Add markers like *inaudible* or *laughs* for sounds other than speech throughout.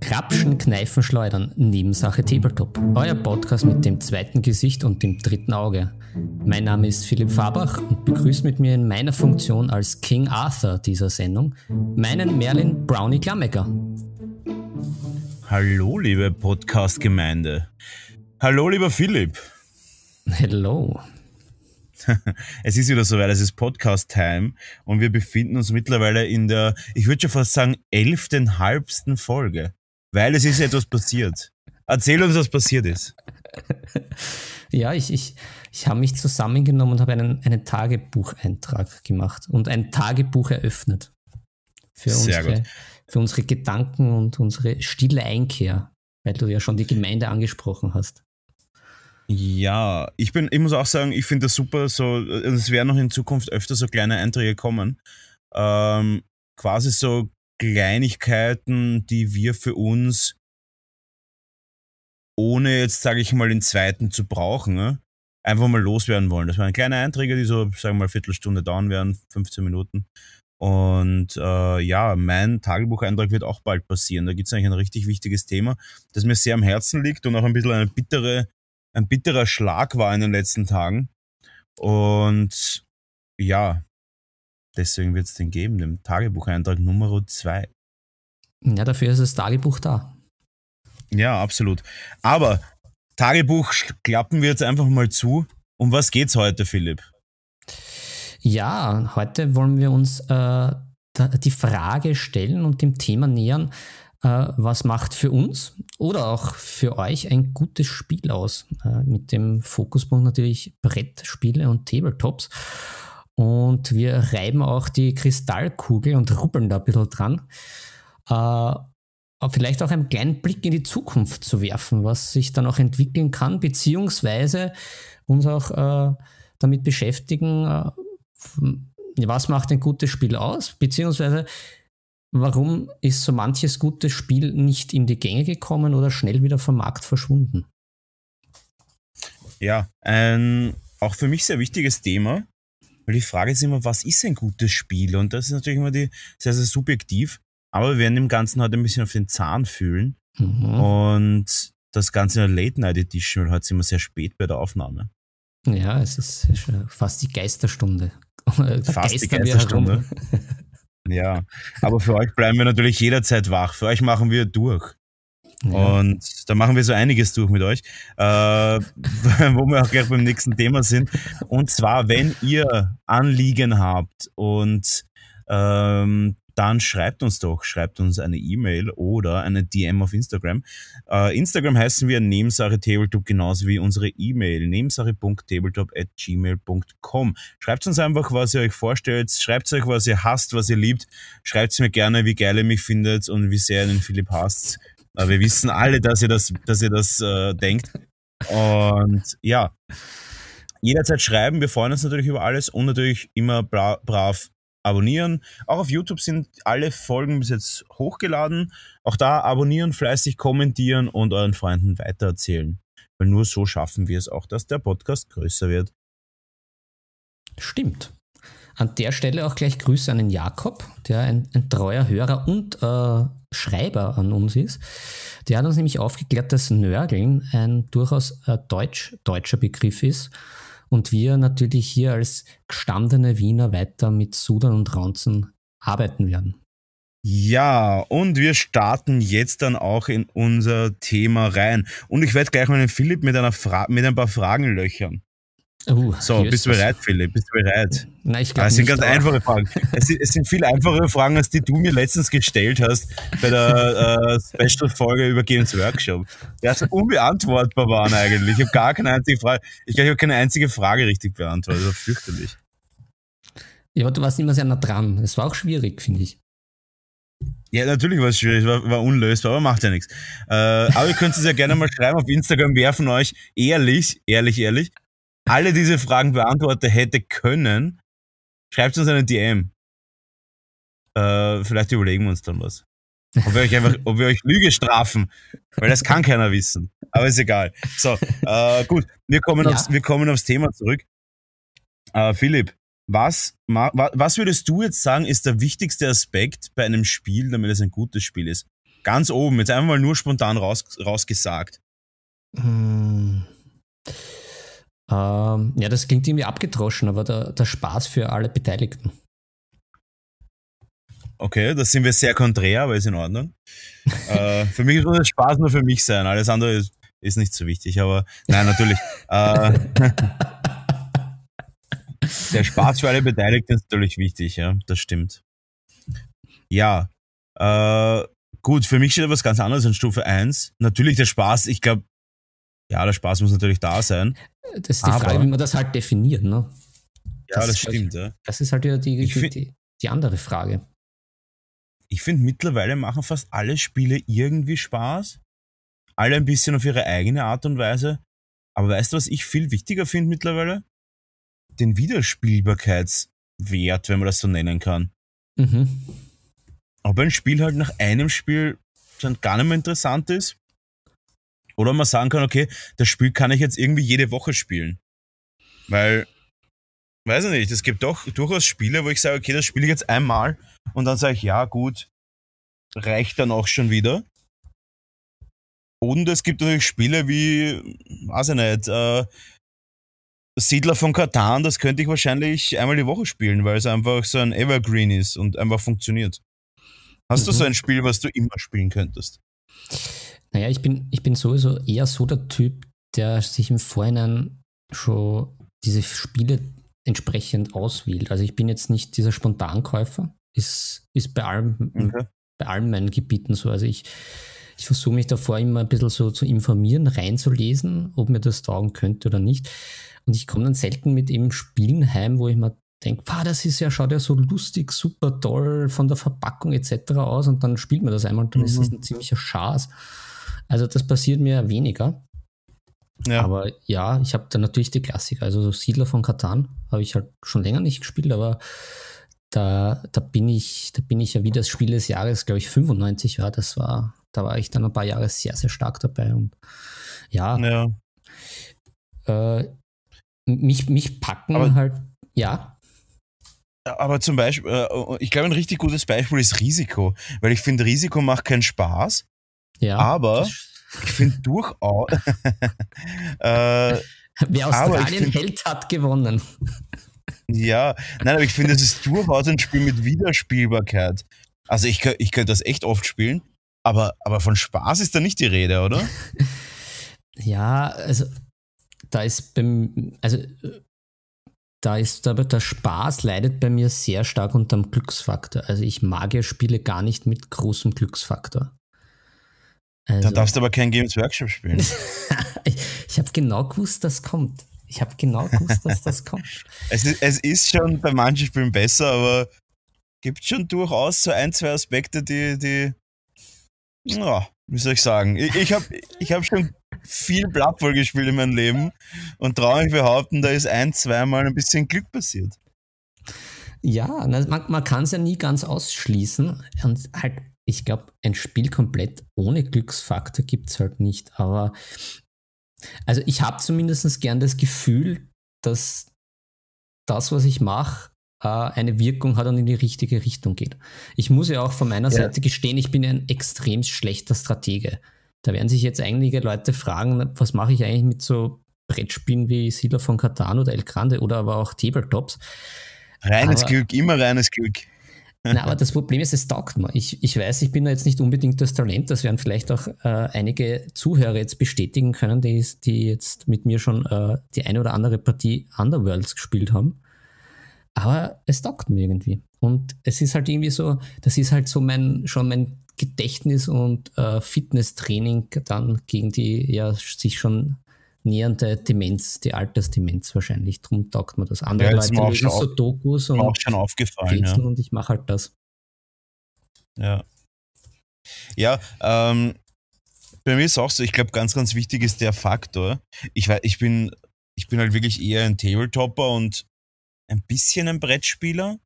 Krapschen, Kneifen, Schleudern, Nebensache Tabletop. Euer Podcast mit dem zweiten Gesicht und dem dritten Auge. Mein Name ist Philipp Fabach und begrüßt mit mir in meiner Funktion als King Arthur dieser Sendung meinen Merlin Brownie Klammecker. Hallo, liebe Podcast-Gemeinde. Hallo, lieber Philipp. Hello. *laughs* Es ist wieder soweit, es ist Podcast-Time und wir befinden uns mittlerweile in der, ich würde schon fast sagen, elften, halbsten Folge, weil es ist etwas passiert. Erzähl uns, was passiert ist. *laughs* Ja, ich, ich, ich habe mich zusammengenommen und habe einen, einen Tagebucheintrag gemacht und ein Tagebuch eröffnet. Für Sehr unsere, gut. für unsere Gedanken und unsere stille Einkehr, weil du ja schon die Gemeinde angesprochen hast. Ja, ich bin, ich muss auch sagen, ich finde das super, so, es werden noch in Zukunft öfter so kleine Einträge kommen. Ähm, quasi so Kleinigkeiten, die wir für uns, ohne jetzt, sage ich mal, den zweiten zu brauchen, ne, einfach mal loswerden wollen. Das waren kleine Einträge, die so, sagen wir mal, Viertelstunde dauern werden, 15 Minuten. Und äh, ja, mein Tagebucheintrag wird auch bald passieren. Da gibt es eigentlich ein richtig wichtiges Thema, das mir sehr am Herzen liegt und auch ein bisschen eine bittere, ein bitterer Schlag war in den letzten Tagen. Und ja, deswegen wird es den geben, den Tagebucheintrag Nummer zwei. Ja, dafür ist das Tagebuch da. Ja, absolut. Aber Tagebuch klappen wir jetzt einfach mal zu. Um was geht's heute, Philipp? Ja, heute wollen wir uns äh, die Frage stellen und dem Thema nähern, äh, was macht für uns oder auch für euch ein gutes Spiel aus? Äh, mit dem Fokuspunkt natürlich Brettspiele und Tabletops. Und wir reiben auch die Kristallkugel und rubbeln da ein bisschen dran. Äh, vielleicht auch einen kleinen Blick in die Zukunft zu werfen, was sich dann auch entwickeln kann, beziehungsweise uns auch äh, damit beschäftigen, äh, was macht ein gutes Spiel aus, beziehungsweise warum ist so manches gutes Spiel nicht in die Gänge gekommen oder schnell wieder vom Markt verschwunden. Ja, ein auch für mich sehr wichtiges Thema, weil die Frage ist immer, was ist ein gutes Spiel? Und das ist natürlich immer die, sehr, sehr subjektiv. Aber wir werden dem Ganzen heute ein bisschen auf den Zahn fühlen. Mhm. Und das Ganze in der Late Night Edition, weil heute sind wir sehr spät bei der Aufnahme. Ja, es ist fast die Geisterstunde. Fast die geistern wir Geisterstunde. Ja, aber für euch bleiben wir natürlich jederzeit wach. Für euch machen wir durch. Ja. Und da machen wir so einiges durch mit euch, äh, *laughs* wo wir auch gleich beim nächsten Thema sind. Und zwar, wenn ihr Anliegen habt und ähm, dann schreibt uns doch, schreibt uns eine E-Mail oder eine DM auf Instagram. Äh, Instagram heißen wir Nebensache Tabletop genauso wie unsere E-Mail nebensache.tabletop at gmail.com. Schreibt uns einfach, was ihr euch vorstellt, schreibt euch, was ihr hasst, was ihr liebt. Schreibt mir gerne, wie geil ihr mich findet und wie sehr ihr den Philipp hasst. Äh, wir wissen alle, dass ihr das, dass ihr das äh, denkt. Und ja, jederzeit schreiben. Wir freuen uns natürlich über alles und natürlich immer bra brav abonnieren. Auch auf YouTube sind alle Folgen bis jetzt hochgeladen. Auch da abonnieren, fleißig kommentieren und euren Freunden weitererzählen. Weil nur so schaffen wir es auch, dass der Podcast größer wird. Stimmt. An der Stelle auch gleich Grüße an den Jakob, der ein, ein treuer Hörer und äh, Schreiber an uns ist. Der hat uns nämlich aufgeklärt, dass Nörgeln ein durchaus äh, deutsch, deutscher Begriff ist und wir natürlich hier als gestandene Wiener weiter mit Sudern und Raunzen arbeiten werden. Ja, und wir starten jetzt dann auch in unser Thema rein. Und ich werde gleich mal den Philipp mit, einer Fra mit ein paar Fragen löchern. Uh, So, bist du bereit, Philipp? Bist du bereit? Nein, ich glaube es sind nicht. ganz einfache Fragen. Es sind, es sind viel einfachere Fragen, als die du mir letztens gestellt hast bei der äh, Special-Folge über Games Workshop. Die also unbeantwortbar waren eigentlich. Ich habe gar keine einzige Frage. Ich glaube, ich habe keine einzige Frage richtig beantwortet. Das war fürchterlich. Ja, aber du warst immer sehr nah dran. Es war auch schwierig, finde ich. Ja, natürlich war es schwierig, war, war unlösbar, aber macht ja nichts. Äh, aber ihr könnt es ja gerne mal schreiben auf Instagram, wer von euch ehrlich, ehrlich, ehrlich, alle diese Fragen beantwortet hätte können. Schreibt uns eine DM. Äh, vielleicht überlegen wir uns dann was. Ob wir euch einfach, ob wir euch Lüge strafen, weil das kann keiner wissen. Aber ist egal. So, äh, gut, wir kommen, Ja. aufs, wir kommen aufs Thema zurück. Äh, Philipp, was, was würdest du jetzt sagen, ist der wichtigste Aspekt bei einem Spiel, damit es ein gutes Spiel ist? Ganz oben, jetzt einfach mal nur spontan raus, rausgesagt. Hm. Ähm, ja, das klingt irgendwie abgedroschen, aber der, der Spaß für alle Beteiligten. Okay, das sind wir sehr konträr, aber ist in Ordnung. äh, für mich soll das Spaß nur für mich sein. Alles andere ist, ist nicht so wichtig, aber nein, natürlich. *laughs* äh, der Spaß für alle Beteiligten ist natürlich wichtig, ja, das stimmt. Ja, äh, gut, für mich steht etwas ganz anderes in Stufe 1. Natürlich der Spaß, ich glaube, ja, der Spaß muss natürlich da sein. Das ist die aber, Frage, wie man das halt definiert, ne? Ja, das, das stimmt, halt, ja. Das ist halt wieder die, die, die, die andere Frage. Ich finde, mittlerweile machen fast alle Spiele irgendwie Spaß. Alle ein bisschen auf ihre eigene Art und Weise. Aber weißt du, was ich viel wichtiger finde mittlerweile? Den Wiederspielbarkeitswert, wenn man das so nennen kann. Mhm. Ob ein Spiel halt nach einem Spiel dann gar nicht mehr interessant ist. Oder man sagen kann, okay, das Spiel kann ich jetzt irgendwie jede Woche spielen. Weil, weiß ich nicht, es gibt doch durchaus Spiele, wo ich sage, okay, das spiele ich jetzt einmal und dann sage ich, ja, gut, reicht dann auch schon wieder. Und es gibt natürlich Spiele wie, weiß ich nicht, äh, Siedler von Katan, das könnte ich wahrscheinlich einmal die Woche spielen, weil es einfach so ein Evergreen ist und einfach funktioniert. Hast mhm. du so ein Spiel, was du immer spielen könntest? Naja, ich bin, ich bin sowieso eher so der Typ, der sich im Vorhinein schon diese Spiele entsprechend auswählt. Also ich bin jetzt nicht dieser Spontankäufer. Ist, ist bei allem, okay. bei allen meinen Gebieten so. Also ich, ich versuche mich davor immer ein bisschen so zu informieren, reinzulesen, ob mir das taugen könnte oder nicht. Und ich komme dann selten mit eben Spielen heim, wo ich mir denke, das ist ja, schaut ja so lustig, super toll von der Verpackung etc. aus und dann spielt man das einmal und dann mhm. ist das ein ziemlicher Schaß. Also das passiert mir weniger. Ja. Aber ja, ich habe dann natürlich die Klassiker. Also so Siedler von Katan habe ich halt schon länger nicht gespielt, aber da, da bin ich, da bin ich ja wie das Spiel des Jahres, glaube ich, 95 war. Das war, da war ich dann ein paar Jahre sehr, sehr stark dabei. Und ja, ja. Äh, mich, mich packen aber, halt, ja. Aber zum Beispiel, äh, ich glaube, ein richtig gutes Beispiel ist Risiko, weil ich finde, Risiko macht keinen Spaß. Ja. Aber *laughs* ich finde durchaus. *laughs* äh, Wer Australien hält, hat gewonnen. Ja, nein, aber ich finde, es ist durchaus ein Spiel mit Wiederspielbarkeit. Also ich, ich könnte das echt oft spielen, aber, aber von Spaß ist da nicht die Rede, oder? *laughs* ja, also da ist beim, also da ist aber der Spaß leidet bei mir sehr stark unter dem Glücksfaktor. Also ich mag ja Spiele gar nicht mit großem Glücksfaktor. Also, Dann darfst du aber kein Games Workshop spielen. *laughs* ich ich habe genau gewusst, das kommt. Ich habe genau gewusst, dass das kommt. *laughs* es, ist, es ist schon bei manchen Spielen besser, aber gibt schon durchaus so ein, zwei Aspekte, die, die ja, wie soll ich sagen? Ich, ich habe ich hab schon viel Bloodbowl gespielt in meinem Leben und traue mich behaupten, da ist ein, zweimal ein bisschen Glück passiert. Ja, man, man kann es ja nie ganz ausschließen. Und halt ich glaube, ein Spiel komplett ohne Glücksfaktor gibt es halt nicht. Aber also ich habe zumindest gern das Gefühl, dass das, was ich mache, äh, eine Wirkung hat und in die richtige Richtung geht. Ich muss ja auch von meiner ja. Seite gestehen, ich bin ein extrem schlechter Stratege. Da werden sich jetzt einige Leute fragen, was mache ich eigentlich mit so Brettspielen wie Siedler von Catan oder El Grande oder aber auch Tabletops. Reines aber, Glück, immer reines Glück. Na, aber das Problem ist, es taugt mir. Ich, ich weiß, ich bin da jetzt nicht unbedingt das Talent. Das werden vielleicht auch äh, einige Zuhörer jetzt bestätigen können, die, die jetzt mit mir schon äh, die eine oder andere Partie Underworlds gespielt haben. Aber es taugt mir irgendwie. Und es ist halt irgendwie so, das ist halt so mein, schon mein Gedächtnis- und äh, Fitnesstraining dann gegen die ja sich schon nähernde Demenz, die Altersdemenz wahrscheinlich. Drum taugt man das. Andere ja, Leute lesen so Dokus und, ja. und ich mache halt das. Ja. Ja, ähm, bei mir ist auch so, ich glaube, ganz, ganz wichtig ist der Faktor. Ich, ich, bin, ich bin halt wirklich eher ein Tabletopper und ein bisschen ein Brettspieler.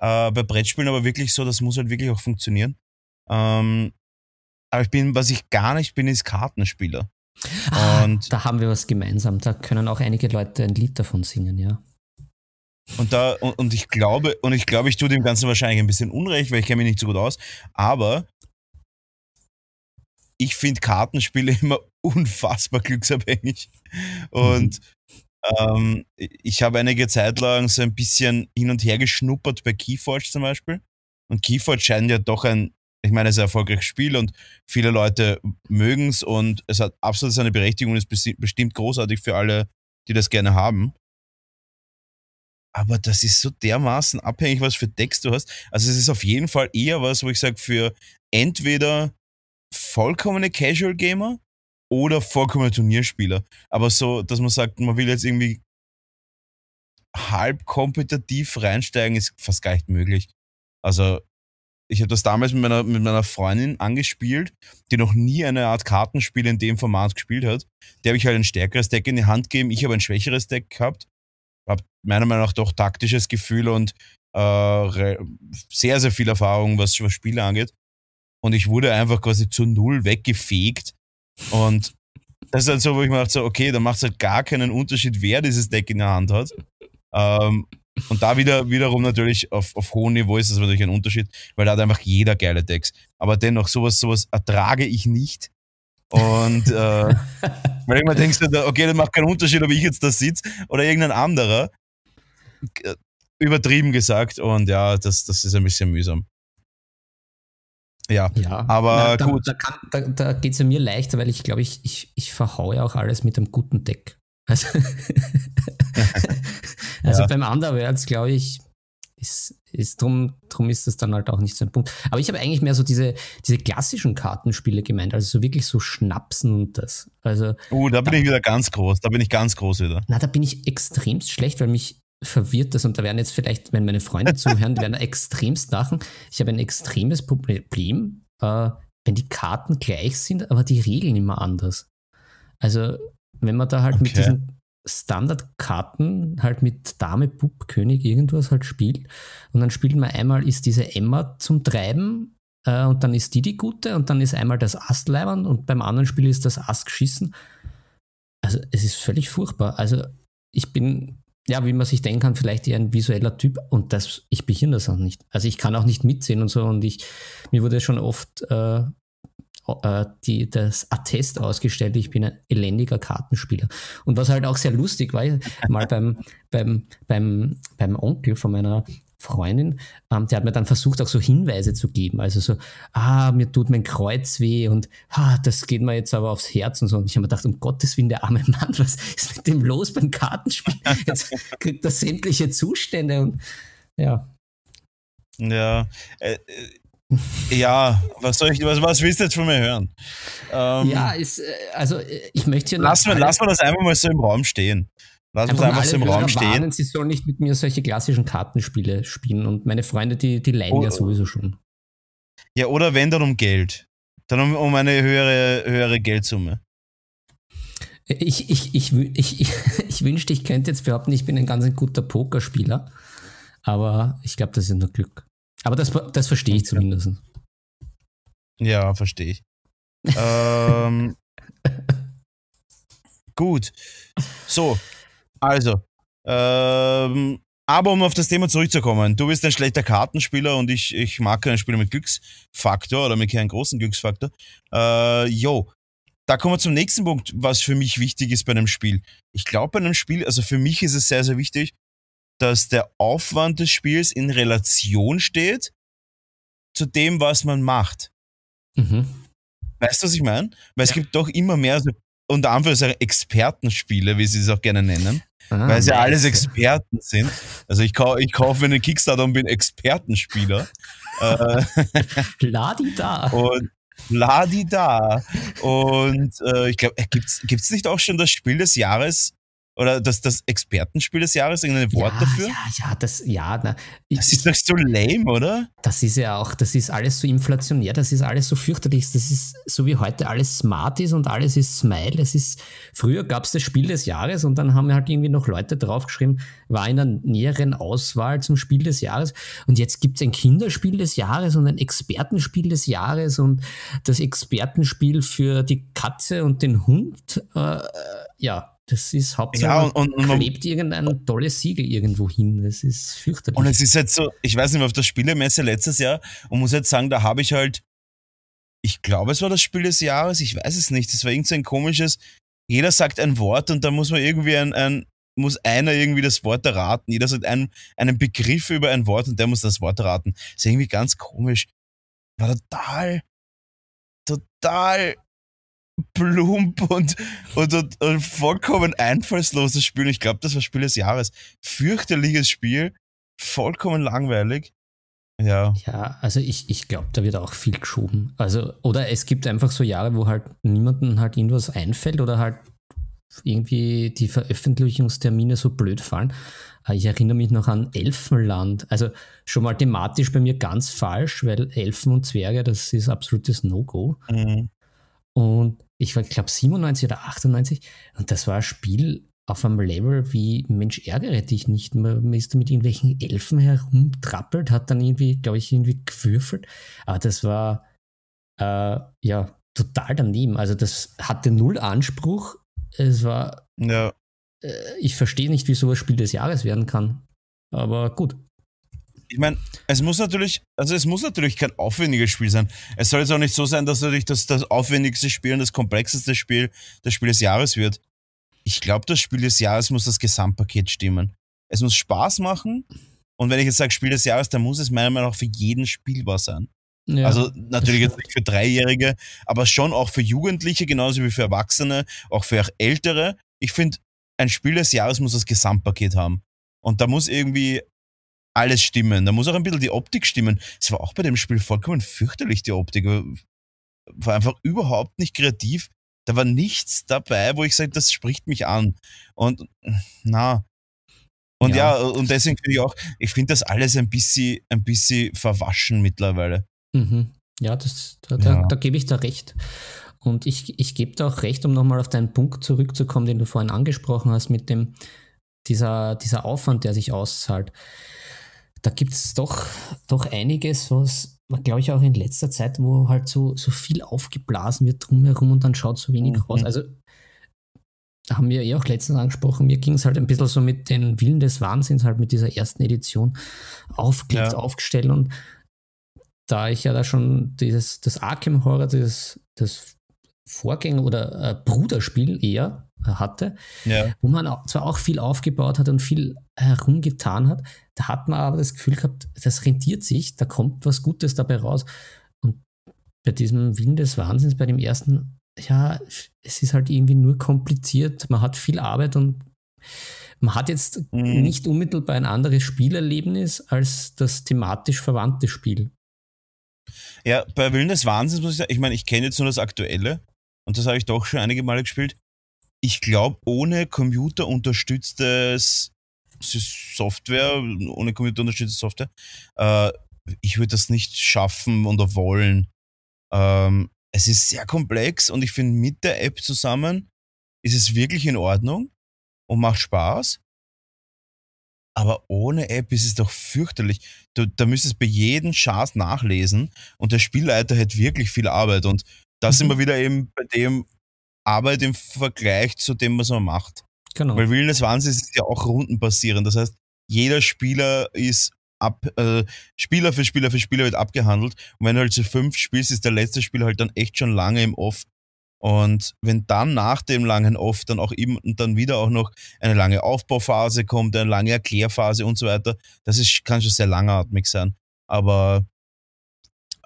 Äh, bei Brettspielen aber wirklich so, das muss halt wirklich auch funktionieren. Ähm, aber ich bin, was ich gar nicht bin, ist Kartenspieler. Ah, und da haben wir was gemeinsam. Da können auch einige Leute ein Lied davon singen, ja. Und da, und, und ich glaube, und ich glaube, ich tue dem Ganzen wahrscheinlich ein bisschen Unrecht, weil ich kenne mich nicht so gut aus, aber ich finde Kartenspiele *laughs* immer unfassbar glücksabhängig. Und mhm. ähm, ich habe einige Zeit lang so ein bisschen hin und her geschnuppert bei Keyforge zum Beispiel. Und Keyforge scheint ja doch ein, ich meine, es ist ein erfolgreiches Spiel und viele Leute mögen es und es hat absolut seine Berechtigung und ist bestimmt großartig für alle, die das gerne haben. Aber das ist so dermaßen abhängig, was für Text du hast. Also es ist auf jeden Fall eher was, wo ich sage, für entweder vollkommene Casual Gamer oder vollkommene Turnierspieler. Aber so, dass man sagt, man will jetzt irgendwie halb kompetitiv reinsteigen, ist fast gar nicht möglich. Also, ich habe das damals mit meiner, mit meiner Freundin angespielt, die noch nie eine Art Kartenspiel in dem Format gespielt hat. Der habe ich halt ein stärkeres Deck in die Hand gegeben. Ich habe ein schwächeres Deck gehabt. Habe meiner Meinung nach doch taktisches Gefühl und äh, sehr, sehr viel Erfahrung, was, was Spiele angeht und ich wurde einfach quasi zu null weggefegt. Und das ist halt so, wo ich mir dachte, okay, da macht es halt gar keinen Unterschied, wer dieses Deck in der Hand hat. Ähm, und da wieder, wiederum natürlich auf, auf hohem Niveau ist das natürlich ein Unterschied, weil da hat einfach jeder geile Decks. Aber dennoch, sowas, sowas ertrage ich nicht. Und äh, *laughs* weil ich mir denkst, okay, das macht keinen Unterschied, ob ich jetzt da sitze oder irgendein anderer. Übertrieben gesagt. Und ja, das, das ist ein bisschen mühsam. Ja, ja. aber Na, gut. Da, da, da geht es ja mir leichter, weil ich glaube, ich, ich, ich verhaue auch alles mit einem guten Deck. Also, *laughs* also ja. beim Underworlds, glaube ich, ist, ist drum, drum ist das dann halt auch nicht so ein Punkt. Aber ich habe eigentlich mehr so diese, diese klassischen Kartenspiele gemeint, also so wirklich so Schnapsen und das. Also, oh, da bin da, ich wieder ganz groß, da bin ich ganz groß wieder. Na, da bin ich extremst schlecht, weil mich verwirrt das und da werden jetzt vielleicht, wenn meine Freunde zuhören, die werden *laughs* extremst lachen. Ich habe ein extremes Problem, äh, wenn die Karten gleich sind, aber die Regeln immer anders. Also, wenn man da halt okay. mit diesen Standardkarten halt mit Dame, Bub, König irgendwas halt spielt und dann spielt man einmal ist diese Emma zum Treiben äh, und dann ist die die gute und dann ist einmal das Ast leibern und beim anderen Spiel ist das Ast geschissen. Also es ist völlig furchtbar. Also ich bin ja, wie man sich denken kann, vielleicht eher ein visueller Typ und das, ich behirne das auch nicht. Also ich kann auch nicht mitsehen und so und ich, mir wurde schon oft äh, die, das Attest ausgestellt, ich bin ein elendiger Kartenspieler. Und was halt auch sehr lustig war, mal beim, *laughs* beim, beim, beim Onkel von meiner Freundin, ähm, der hat mir dann versucht, auch so Hinweise zu geben. Also so, ah, mir tut mein Kreuz weh und ah, das geht mir jetzt aber aufs Herz und so. Und ich habe mir gedacht, um Gottes Willen, der arme *laughs* Mann, was ist mit dem los beim Kartenspiel? Jetzt kriegt er sämtliche Zustände und ja. Ja, äh, äh, ja, was soll ich, was, was willst du jetzt von mir hören? Ähm, ja, ist, äh, also äh, ich möchte ja lass, mal, lass mal das einfach mal so im Raum stehen. Lass uns einfach so im Raum stehen. Warnen, sie sollen nicht mit mir solche klassischen Kartenspiele spielen und meine Freunde, die, die leihen oh, ja sowieso schon. Ja, oder wenn dann um Geld. Dann um, um eine höhere, höhere Geldsumme. Ich, ich, ich, ich, ich, *laughs* ich wünschte, ich könnte jetzt behaupten, ich bin ein ganz guter Pokerspieler. Aber ich glaube, das ist nur Glück. Aber das, das verstehe ich zumindest. Ja, verstehe ich. ähm, *laughs* gut. So, also, ähm, aber um auf das Thema zurückzukommen, du bist ein schlechter Kartenspieler und ich, ich mag keinen Spieler mit Glücksfaktor oder mit keinem großen Glücksfaktor. Äh, yo, da kommen wir zum nächsten Punkt, was für mich wichtig ist bei einem Spiel. Ich glaube, bei einem Spiel, also für mich ist es sehr, sehr wichtig, dass der Aufwand des Spiels in Relation steht zu dem, was man macht. Mhm. Weißt du, was ich meine? Weil ja. es gibt doch immer mehr so unter Anführungszeichen Expertenspiele, wie sie es auch gerne nennen. Ah, weil sie nice. alles Experten sind. Also ich, kau ich kaufe einen Kickstarter und bin Expertenspieler. *laughs* äh, Ladi da. Und Ladi da. Und äh, ich glaube, äh, gibt es nicht auch schon das Spiel des Jahres oder das, das Expertenspiel des Jahres, irgendein Wort ja, dafür? Ja, ja, das, ja. Na, das ist doch so lame, oder? Das ist ja auch, das ist alles so inflationär, das ist alles so fürchterlich. Das ist so wie heute alles smart ist und alles ist Smile. Das ist, früher gab es das Spiel des Jahres und dann haben halt irgendwie noch Leute draufgeschrieben, war in der näheren Auswahl zum Spiel des Jahres. Und jetzt gibt es ein Kinderspiel des Jahres und ein Expertenspiel des Jahres und das Expertenspiel für die Katze und den Hund. Äh, ja, Das ist hauptsächlich, ja, und, und, und man klebt irgendein tolles Siegel irgendwo hin. Das ist fürchterlich. Und es ist halt so, ich weiß nicht, auf der Spielemesse letztes Jahr und muss jetzt sagen, da habe ich halt, ich glaube, es war das Spiel des Jahres, ich weiß es nicht. Es war irgend so ein komisches, jeder sagt ein Wort und da muss man irgendwie ein, ein muss einer irgendwie das Wort erraten. Jeder sagt einen, einen Begriff über ein Wort und der muss das Wort erraten. Das ist irgendwie ganz komisch. War total, total plump und, und, und, und vollkommen einfallsloses Spiel. Ich glaube, das war Spiel des Jahres. Fürchterliches Spiel, vollkommen langweilig. Ja. Ja, also ich, ich glaube, da wird auch viel geschoben. Also, oder es gibt einfach so Jahre, wo halt niemandem halt irgendwas einfällt oder halt irgendwie die Veröffentlichungstermine so blöd fallen. Äh, ich erinnere mich noch an Elfenland. Also schon mal thematisch bei mir ganz falsch, weil Elfen und Zwerge, das ist absolutes No-Go. Mhm. Und ich war, glaube 97 oder 98 und das war ein Spiel auf einem Level wie Mensch ärgere dich nicht. Man ist mit irgendwelchen Elfen herumtrappelt, hat dann irgendwie, glaube ich, irgendwie gewürfelt. Aber das war äh, ja total daneben. Also das hatte null Anspruch. Es war. Ja. Äh, ich verstehe nicht, wie sowas Spiel des Jahres werden kann. Aber gut ich meine, es muss natürlich, also es muss natürlich kein aufwendiges Spiel sein. Es soll jetzt auch nicht so sein, dass natürlich das, das aufwendigste Spiel und das komplexeste Spiel das Spiel des Jahres wird. Ich glaube, das Spiel des Jahres muss das Gesamtpaket stimmen. Es muss Spaß machen. Und wenn ich jetzt sage Spiel des Jahres, dann muss es meiner Meinung nach für jeden spielbar sein. Ja, also natürlich jetzt nicht für Dreijährige, aber schon auch für Jugendliche, genauso wie für Erwachsene, auch für Ältere. Ich finde, ein Spiel des Jahres muss das Gesamtpaket haben. Und da muss irgendwie alles stimmen. Da muss auch ein bisschen die Optik stimmen. Es war auch bei dem Spiel vollkommen fürchterlich, die Optik. War einfach überhaupt nicht kreativ. Da war nichts dabei, wo ich sage, das spricht mich an. Und na. Und ja, ja und deswegen finde ich auch, ich finde das alles ein bisschen, ein bisschen verwaschen mittlerweile. Mhm. Ja, das, da, ja. da, da gebe ich da recht. Und ich, ich gebe da auch recht, um nochmal auf deinen Punkt zurückzukommen, den du vorhin angesprochen hast, mit dem, dieser, dieser Aufwand, der sich auszahlt da gibt es doch, doch einiges, was, glaube ich, auch in letzter Zeit, wo halt so, so viel aufgeblasen wird drumherum und dann schaut so wenig mhm. raus. Also da haben wir eh auch letztens angesprochen, mir ging es halt ein bisschen so mit den Willen des Wahnsinns, halt mit dieser ersten Edition aufgelegt, ja. aufgestellt und da ich ja da schon dieses, das Arkham Horror, das, das Vorgänger- oder äh, Bruderspiel eher hatte, ja. wo man auch, zwar auch viel aufgebaut hat und viel herumgetan hat, da hat man aber das Gefühl gehabt, das rentiert sich, da kommt was Gutes dabei raus. Und bei diesem Willen des Wahnsinns, bei dem ersten, ja, es ist halt irgendwie nur kompliziert, man hat viel Arbeit und man hat jetzt mhm. nicht unmittelbar ein anderes Spielerlebnis als das thematisch verwandte Spiel. Ja, bei Willen des Wahnsinns muss ich sagen, ich meine, ich kenne jetzt nur das aktuelle und das habe ich doch schon einige Male gespielt ich glaube, ohne computerunterstütztes Software, ohne computerunterstützte Software, äh, ich würde das nicht schaffen oder wollen. Ähm, es ist sehr komplex und ich finde, mit der App zusammen ist es wirklich in Ordnung und macht Spaß. Aber ohne App ist es doch fürchterlich. Du, da müsstest du bei jedem Schatz nachlesen und der Spielleiter hat wirklich viel Arbeit. Und da mhm. sind wir wieder eben bei dem, Arbeit im Vergleich zu dem, was man macht. Genau. Weil Willen des Wahnsinns ist ja auch rundenbasierend. Das heißt, jeder Spieler ist ab, äh, Spieler für Spieler für Spieler wird abgehandelt. Und wenn du halt zu fünf spielst, ist der letzte Spieler halt dann echt schon lange im Off. Und wenn dann nach dem langen Off dann auch eben und dann wieder auch noch eine lange Aufbauphase kommt, eine lange Erklärphase und so weiter, das ist, kann schon sehr langatmig sein. Aber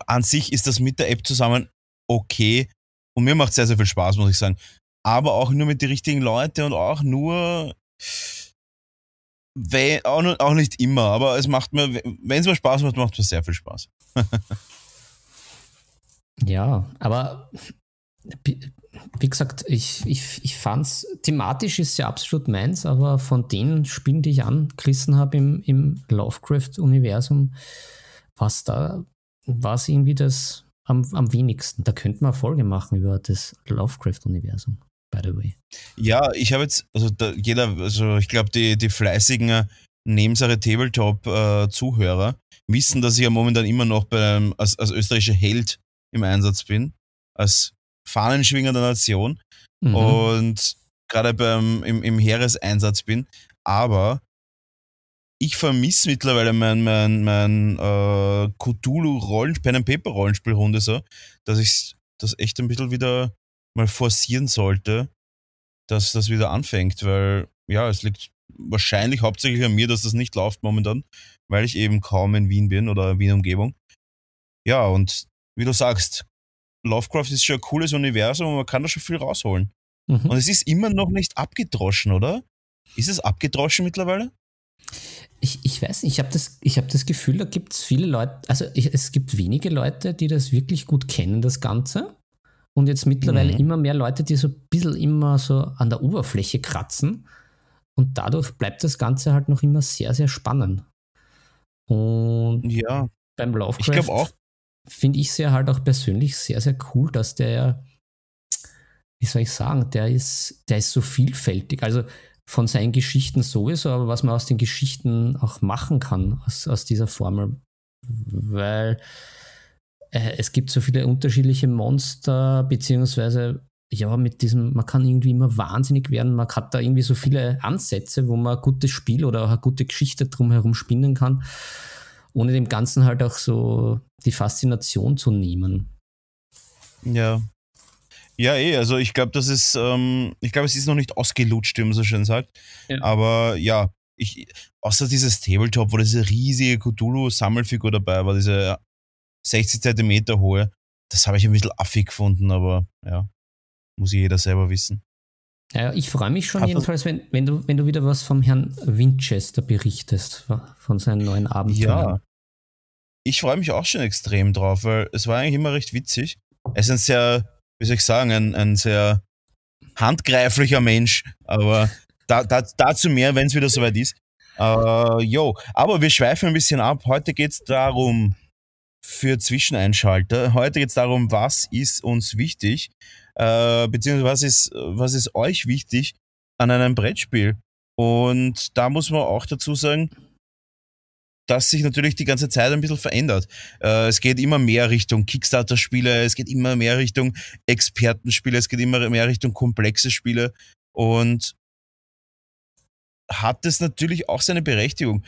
an sich ist das mit der App zusammen okay, und mir macht sehr, sehr viel Spaß, muss ich sagen. Aber auch nur mit den richtigen Leuten und auch nur, auch, nicht immer, aber es macht mir, wenn es mir Spaß macht, macht es mir sehr viel Spaß. *laughs* ja, aber wie gesagt, ich, ich, ich fand es, thematisch ist ja absolut meins, aber von den Spielen, die ich angerissen habe im, im Lovecraft-Universum, was da, war es irgendwie das am, am wenigsten. Da könnte man Folge machen über das Lovecraft-Universum, by the way. Ja, ich habe jetzt, also da, jeder, also ich glaube, die, die fleißigen Nebensache Tabletop-Zuhörer äh, wissen, dass ich ja momentan immer noch beim, als, als österreichischer Held im Einsatz bin, als Fahnenschwinger der Nation. Mhm. Und gerade beim im, im Heereseinsatz bin, aber ich vermisse mittlerweile mein, mein, mein äh, Cthulhu-Rollenspiel, Pen and Paper Rollenspielrunde so, dass ich das echt ein bisschen wieder mal forcieren sollte, dass das wieder anfängt, weil ja, es liegt wahrscheinlich hauptsächlich an mir, dass das nicht läuft momentan, weil ich eben kaum in Wien bin oder Wien-Umgebung. Ja, und wie du sagst, Lovecraft ist schon ein cooles Universum und man kann da schon viel rausholen. Mhm. Und es ist immer noch nicht abgedroschen, oder? Ist es abgedroschen mittlerweile? Ich, ich weiß nicht, ich habe das, hab das Gefühl, da gibt es viele Leute, also ich, es gibt wenige Leute, die das wirklich gut kennen, das Ganze. Und jetzt mittlerweile mhm. immer mehr Leute, die so ein bisschen immer so an der Oberfläche kratzen. Und dadurch bleibt das Ganze halt noch immer sehr, sehr spannend. Und ja, beim Lovecraft finde ich es ja halt auch persönlich sehr, sehr cool, dass der, wie soll ich sagen, der ist, der ist so vielfältig. Also von seinen Geschichten sowieso, aber was man aus den Geschichten auch machen kann, aus, aus dieser Formel. Weil äh, es gibt so viele unterschiedliche Monster, beziehungsweise ja, mit diesem, man kann irgendwie immer wahnsinnig werden, man hat da irgendwie so viele Ansätze, wo man ein gutes Spiel oder auch eine gute Geschichte drumherum spinnen kann, ohne dem Ganzen halt auch so die Faszination zu nehmen. Ja, ja, eh, also ich glaube, das ist, ähm, ich glaube, es ist noch nicht ausgelutscht, wie man so schön sagt. Ja. Aber ja, ich, außer dieses Tabletop, wo diese riesige Cthulhu-Sammelfigur dabei war, diese 60 Zentimeter hohe, das habe ich ein bisschen affig gefunden, aber ja, muss jeder selber wissen. Ja, ich freue mich schon Hat jedenfalls, wenn, wenn, du, wenn du wieder was vom Herrn Winchester berichtest, von seinen neuen Abenteuern. Ja, ich freue mich auch schon extrem drauf, weil es war eigentlich immer recht witzig. Es ist ein sehr wie soll ich sagen, ein, ein sehr handgreiflicher Mensch, aber da, da, dazu mehr, wenn es wieder soweit ist. Äh, jo, aber wir schweifen ein bisschen ab. Heute geht es darum, für Zwischeinschalter, heute geht es darum, was ist uns wichtig, äh, beziehungsweise was ist, was ist euch wichtig an einem Brettspiel. Und da muss man auch dazu sagen, das sich natürlich die ganze Zeit ein bisschen verändert. Äh, es geht immer mehr Richtung Kickstarter-Spiele, es geht immer mehr Richtung Expertenspiele, es geht immer mehr Richtung komplexe Spiele und hat es natürlich auch seine Berechtigung.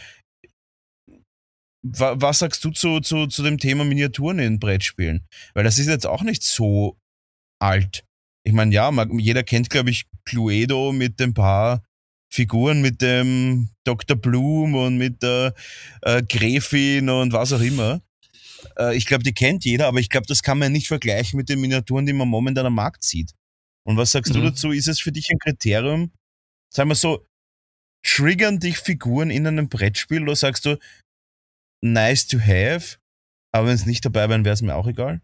Was sagst du zu, zu, zu dem Thema Miniaturen in Brettspielen? Weil das ist jetzt auch nicht so alt. Ich meine, ja, jeder kennt, glaube ich, Cluedo mit dem paar Figuren mit dem Dr. Bloom und mit der äh, Gräfin und was auch immer. Äh, ich glaube, die kennt jeder, aber ich glaube, das kann man nicht vergleichen mit den Miniaturen, die man momentan am Markt sieht. Und was sagst mhm. du dazu? Ist es für dich ein Kriterium? Sagen wir so, triggern dich Figuren in einem Brettspiel oder sagst du, nice to have, aber wenn es nicht dabei wäre, wäre es mir auch egal?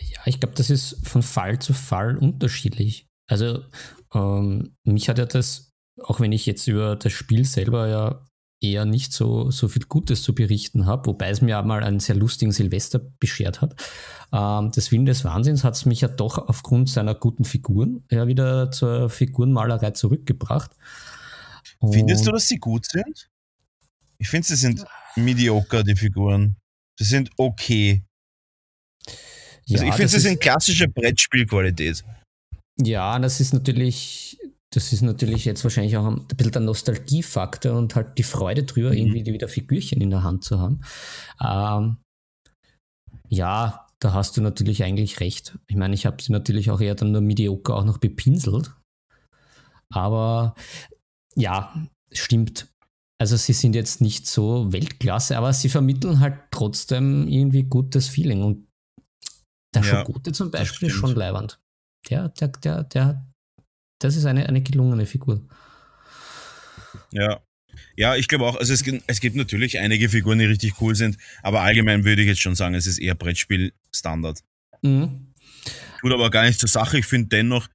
Ja, ich glaube, das ist von Fall zu Fall unterschiedlich. Also ähm, mich hat ja das, auch wenn ich jetzt über das Spiel selber ja eher nicht so, so viel Gutes zu berichten habe, wobei es mir auch mal einen sehr lustigen Silvester beschert hat. Ähm, das Willen des Wahnsinns hat es mich ja doch aufgrund seiner guten Figuren ja wieder zur Figurenmalerei zurückgebracht. Und Findest du, dass sie gut sind? Ich finde, sie sind mediocre, die Figuren. Sie sind okay. Also ja, ich finde, sie sind klassische Brettspielqualität. Ja, das ist natürlich, das ist natürlich jetzt wahrscheinlich auch ein bisschen der Nostalgiefaktor und halt die Freude drüber, mhm. irgendwie wieder Figürchen in der Hand zu haben. Ähm, ja, da hast du natürlich eigentlich recht. Ich meine, ich habe sie natürlich auch eher dann nur mediocre auch noch bepinselt. Aber ja, stimmt. Also sie sind jetzt nicht so Weltklasse, aber sie vermitteln halt trotzdem irgendwie gutes Feeling. Und der ja, Schogute zum Beispiel ist schon leibernd der, der, der, der, das ist eine, eine gelungene Figur. Ja. Ja, ich glaube auch, also es gibt, es gibt natürlich einige Figuren, die richtig cool sind, aber allgemein würde ich jetzt schon sagen, es ist eher Brettspiel-Standard. Mhm. Tut aber gar nicht zur Sache. Ich finde dennoch,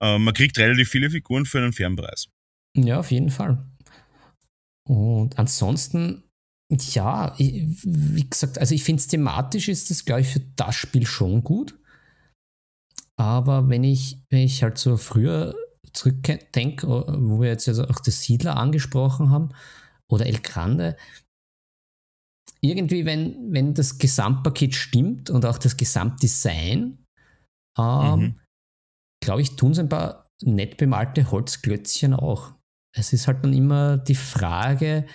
äh, man kriegt relativ viele Figuren für einen fairen Preis. Ja, auf jeden Fall. Und ansonsten, ja, wie gesagt, also ich finde es thematisch ist das, glaube ich, für das Spiel schon gut. Aber wenn ich, wenn ich halt so früher zurückdenke, wo wir jetzt also auch das Siedler angesprochen haben oder El Grande, irgendwie, wenn, wenn das Gesamtpaket stimmt und auch das Gesamtdesign, ähm, mhm. glaube ich, tun es ein paar nett bemalte Holzklötzchen auch. Es ist halt dann immer die Frage,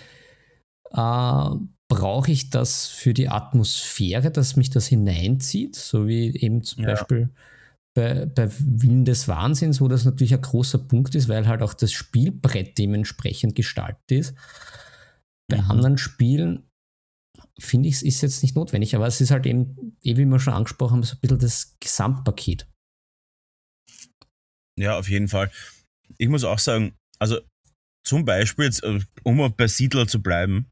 äh, brauche ich das für die Atmosphäre, dass mich das hineinzieht, so wie eben zum ja. Beispiel bei, bei Willen des Wahnsinns, wo das natürlich ein großer Punkt ist, weil halt auch das Spielbrett dementsprechend gestaltet ist. Bei mhm. anderen Spielen finde ich es ist jetzt nicht notwendig, aber es ist halt eben, eh wie wir schon angesprochen haben, so ein bisschen das Gesamtpaket. Ja, auf jeden Fall. Ich muss auch sagen, also zum Beispiel, jetzt, äh, um bei Siedler zu bleiben,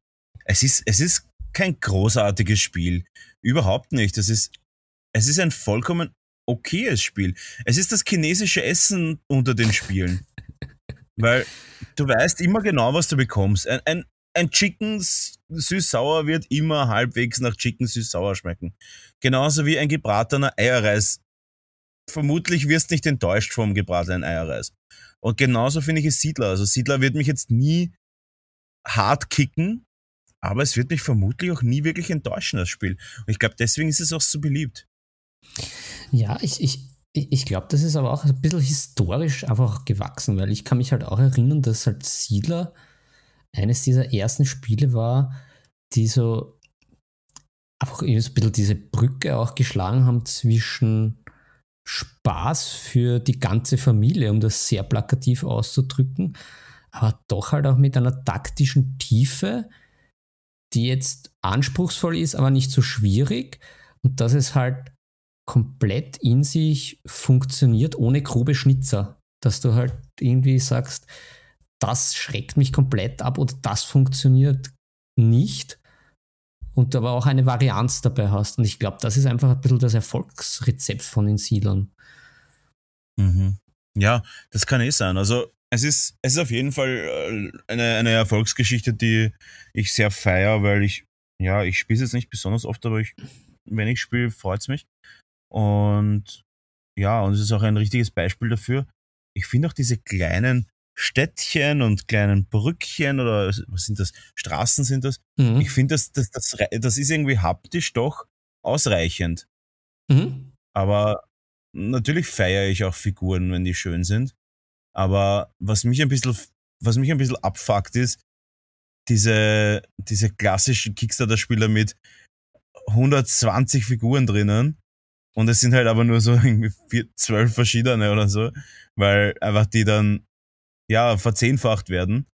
es ist, es ist kein großartiges Spiel. Überhaupt nicht. Es ist, es ist ein vollkommen okayes Spiel. Es ist das chinesische Essen unter den Spielen. Weil du weißt immer genau, was du bekommst. Ein, ein, ein Chicken süß-sauer wird immer halbwegs nach Chicken süß-sauer schmecken. Genauso wie ein gebratener Eierreis. Vermutlich wirst du nicht enttäuscht vom gebratenen Eierreis. Und genauso finde ich es Siedler. Also Siedler wird mich jetzt nie hart kicken, aber es wird mich vermutlich auch nie wirklich enttäuschen, das Spiel. Und ich glaube, deswegen ist es auch so beliebt. Ja, ich, ich, ich glaube, das ist aber auch ein bisschen historisch einfach gewachsen, weil ich kann mich halt auch erinnern, dass halt Siedler eines dieser ersten Spiele war, die so einfach ein bisschen diese Brücke auch geschlagen haben zwischen Spaß für die ganze Familie, um das sehr plakativ auszudrücken, aber doch halt auch mit einer taktischen Tiefe, die jetzt anspruchsvoll ist, aber nicht so schwierig. Und dass es halt komplett in sich funktioniert, ohne grobe Schnitzer. Dass du halt irgendwie sagst, das schreckt mich komplett ab oder das funktioniert nicht. Und aber auch eine Varianz dabei hast. Und ich glaube, das ist einfach ein bisschen das Erfolgsrezept von den Siedlern. Mhm. Ja, das kann eh sein. Also es ist, es ist auf jeden Fall äh, eine, eine Erfolgsgeschichte, die ich sehr feiere, weil ich, ja, ich spiele es jetzt nicht besonders oft, aber ich, wenn ich spiele, freut es mich. Und ja, und es ist auch ein richtiges Beispiel dafür. Ich finde auch diese kleinen Städtchen und kleinen Brückchen oder was sind das? Straßen sind das. Mhm. Ich finde, das, das, das, das ist irgendwie haptisch doch ausreichend. Mhm. Aber natürlich feiere ich auch Figuren, wenn die schön sind. Aber was mich ein bisschen, was mich ein bisschen abfuckt ist, diese, diese klassischen Kickstarter-Spieler mit 120 Figuren drinnen. Und es sind halt aber nur so *laughs* irgendwie vier, zwölf verschiedene oder so, weil einfach die dann, ja, verzehnfacht werden.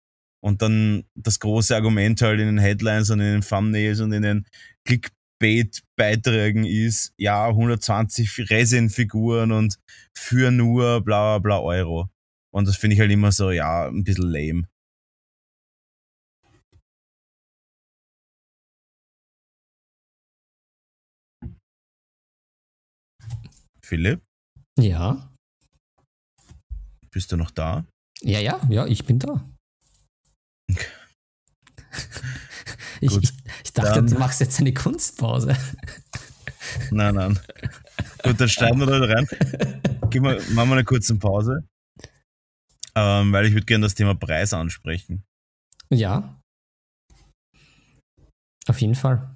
Und dann das große Argument halt in den Headlines und in den Thumbnails und in den Clickbait-Beiträgen ist, ja, 120 Resin-Figuren und für nur bla bla bla Euro. Und das finde ich halt immer so, ja, ein bisschen lame. Philipp? Ja. Bist du noch da? Ja, ja, ja, ich bin da. ich, Gut, ich, ich, dachte, dann, du machst jetzt eine Kunstpause. nein, nein. Gut, dann steigen wir da rein. Gib mal, machen wir eine kurze Pause ähm, weil ich würde gerne das Thema Preis ansprechen. Ja. Auf jeden Fall.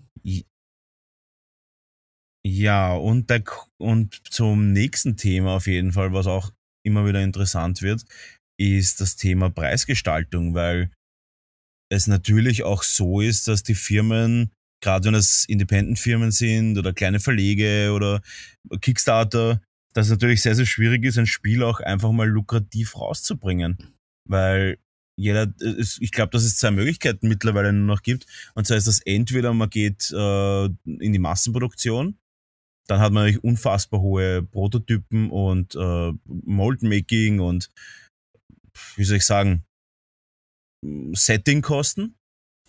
Ja, und, der, und zum nächsten Thema auf jeden Fall, was auch immer wieder interessant wird, ist das Thema Preisgestaltung, weil es natürlich auch so ist, dass die Firmen, gerade wenn es Independent-Firmen sind oder kleine Verlege oder Kickstarter, dass es natürlich sehr, sehr schwierig ist, ein Spiel auch einfach mal lukrativ rauszubringen. Weil jeder, ich glaube, dass es zwei Möglichkeiten mittlerweile nur noch gibt. Und zwar ist das entweder man geht äh, in die Massenproduktion, dann hat man natürlich unfassbar hohe Prototypen und äh, Moldmaking und wie soll ich sagen, Settingkosten.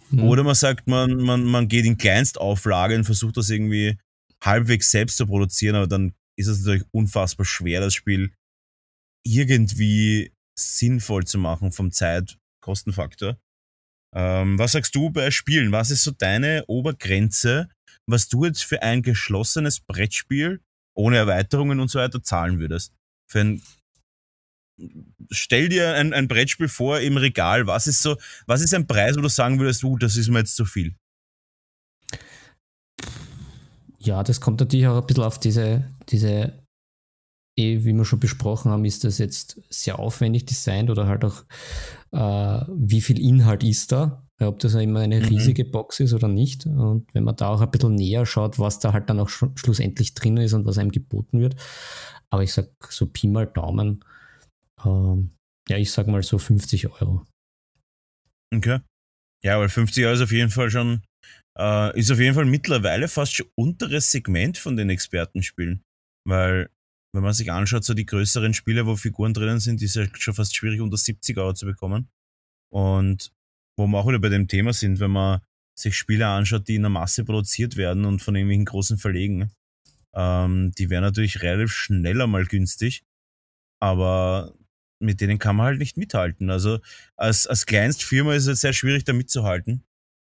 Mhm. Oder man sagt, man, man, man geht in Kleinstauflagen, versucht das irgendwie halbwegs selbst zu produzieren, aber dann ist es natürlich unfassbar schwer, das Spiel irgendwie sinnvoll zu machen vom Zeit-Kostenfaktor. Ähm, was sagst du bei Spielen? Was ist so deine Obergrenze, was du jetzt für ein geschlossenes Brettspiel ohne Erweiterungen und so weiter zahlen würdest? Für ein Stell dir ein, ein Brettspiel vor im Regal. Was ist so, was ist ein Preis, wo du sagen würdest, uh, das ist mir jetzt zu viel? Ja, das kommt natürlich auch ein bisschen auf diese, diese eh, wie wir schon besprochen haben, ist das jetzt sehr aufwendig designt oder halt auch, äh, wie viel Inhalt ist da? Ob das immer eine mhm. riesige Box ist oder nicht. Und wenn man da auch ein bisschen näher schaut, was da halt dann auch sch schlussendlich drin ist und was einem geboten wird. Aber ich sag so Pi mal Daumen, ähm, ja, ich sag mal so 50 Euro. Okay. Ja, weil 50 Euro ist auf jeden Fall schon, äh, ist auf jeden Fall mittlerweile fast schon unteres Segment von den Expertenspielen. Weil, wenn man sich anschaut, so die größeren Spiele, wo Figuren drinnen sind, ist ja schon fast schwierig, unter 70 Euro zu bekommen. Und wo wir auch wieder bei dem Thema sind, wenn man sich Spiele anschaut, die in der Masse produziert werden und von irgendwelchen großen Verlegen, ähm, die wären natürlich relativ schneller mal günstig, aber mit denen kann man halt nicht mithalten. Also als, als Kleinstfirma ist es sehr schwierig, da mitzuhalten.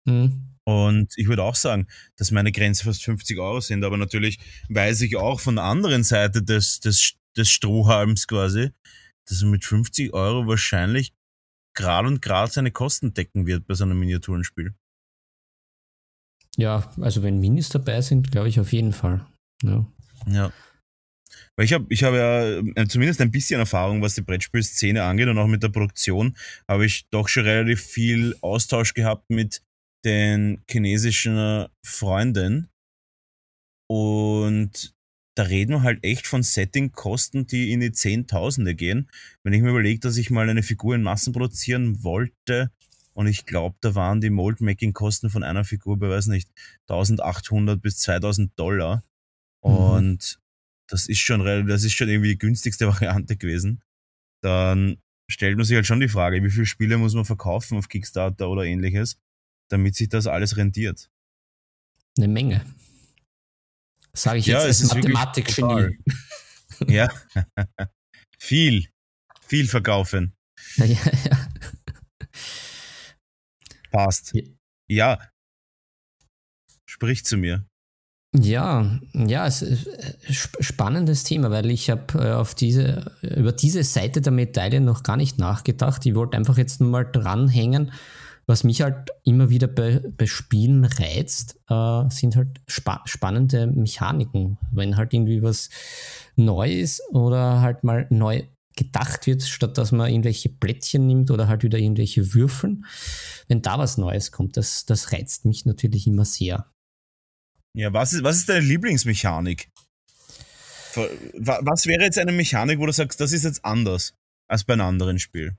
Mhm. Und ich würde auch sagen, dass meine Grenze fast 50 Euro sind, aber natürlich weiß ich auch von der anderen Seite des, des, des Strohhalms quasi, dass er mit 50 Euro wahrscheinlich gerade und gerade seine Kosten decken wird bei so einem Miniaturenspiel. Ja, also wenn Minis dabei sind, glaube ich auf jeden Fall. Ja. ja. Weil ich habe ich hab ja äh, zumindest ein bisschen Erfahrung, was die Brettspielszene angeht und auch mit der Produktion habe ich doch schon relativ viel Austausch gehabt mit den chinesischen Freunden. Und da reden wir halt echt von Settingkosten, die in die Zehntausende gehen. Wenn ich mir überlege, dass ich mal eine Figur in Massen produzieren wollte, und ich glaube, da waren die Mold-Making-Kosten von einer Figur bei, weiß nicht, 1800 bis 2000 Dollar. Mhm. Und das ist schon, das ist schon irgendwie die günstigste *laughs* Variante gewesen. Dann stellt man sich halt schon die Frage, wie viele Spiele muss man verkaufen auf Kickstarter oder ähnliches, damit sich das alles rentiert. Eine Menge. Sage ich ja, jetzt als Mathematik-Genie. *laughs* Ja, *laughs* viel, viel verkaufen. Ja, ja. Passt. Ja. Sprich zu mir. Ja, ja, es ein spannendes Thema, weil ich habe äh, auf diese, über diese Seite der Medaille noch gar nicht nachgedacht. Ich wollte einfach jetzt nur mal dranhängen. Was mich halt immer wieder bei, bei Spielen reizt, äh, sind halt spa spannende Mechaniken. Wenn halt irgendwie was neu ist oder halt mal neu gedacht wird, statt dass man irgendwelche Plättchen nimmt oder halt wieder irgendwelche Würfeln. Wenn da was Neues kommt, das, das reizt mich natürlich immer sehr. Ja, was ist, was ist deine Lieblingsmechanik? Was wäre jetzt eine Mechanik, wo du sagst, das ist jetzt anders als bei einem anderen Spiel?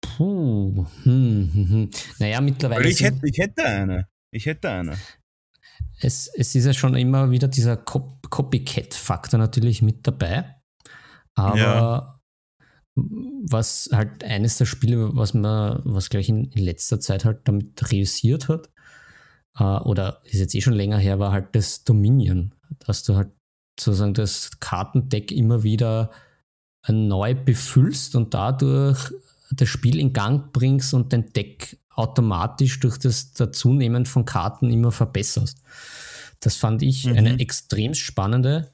Puh. Hm, hm, hm. Naja, mittlerweile. Ich hätte, ich hätte eine. Ich hätte eine. Es, es ist ja schon immer wieder dieser Copycat-Faktor natürlich mit dabei. Aber ja. was halt eines der Spiele, was man, was glaube ich in, in letzter Zeit halt damit reüssiert hat, äh, oder ist jetzt eh schon länger her, war halt das Dominion, dass du halt sozusagen das Kartendeck immer wieder neu befüllst und dadurch das Spiel in Gang bringst und den Deck automatisch durch das Dazunehmen von Karten immer verbesserst. Das fand ich mhm. eine extrem spannende,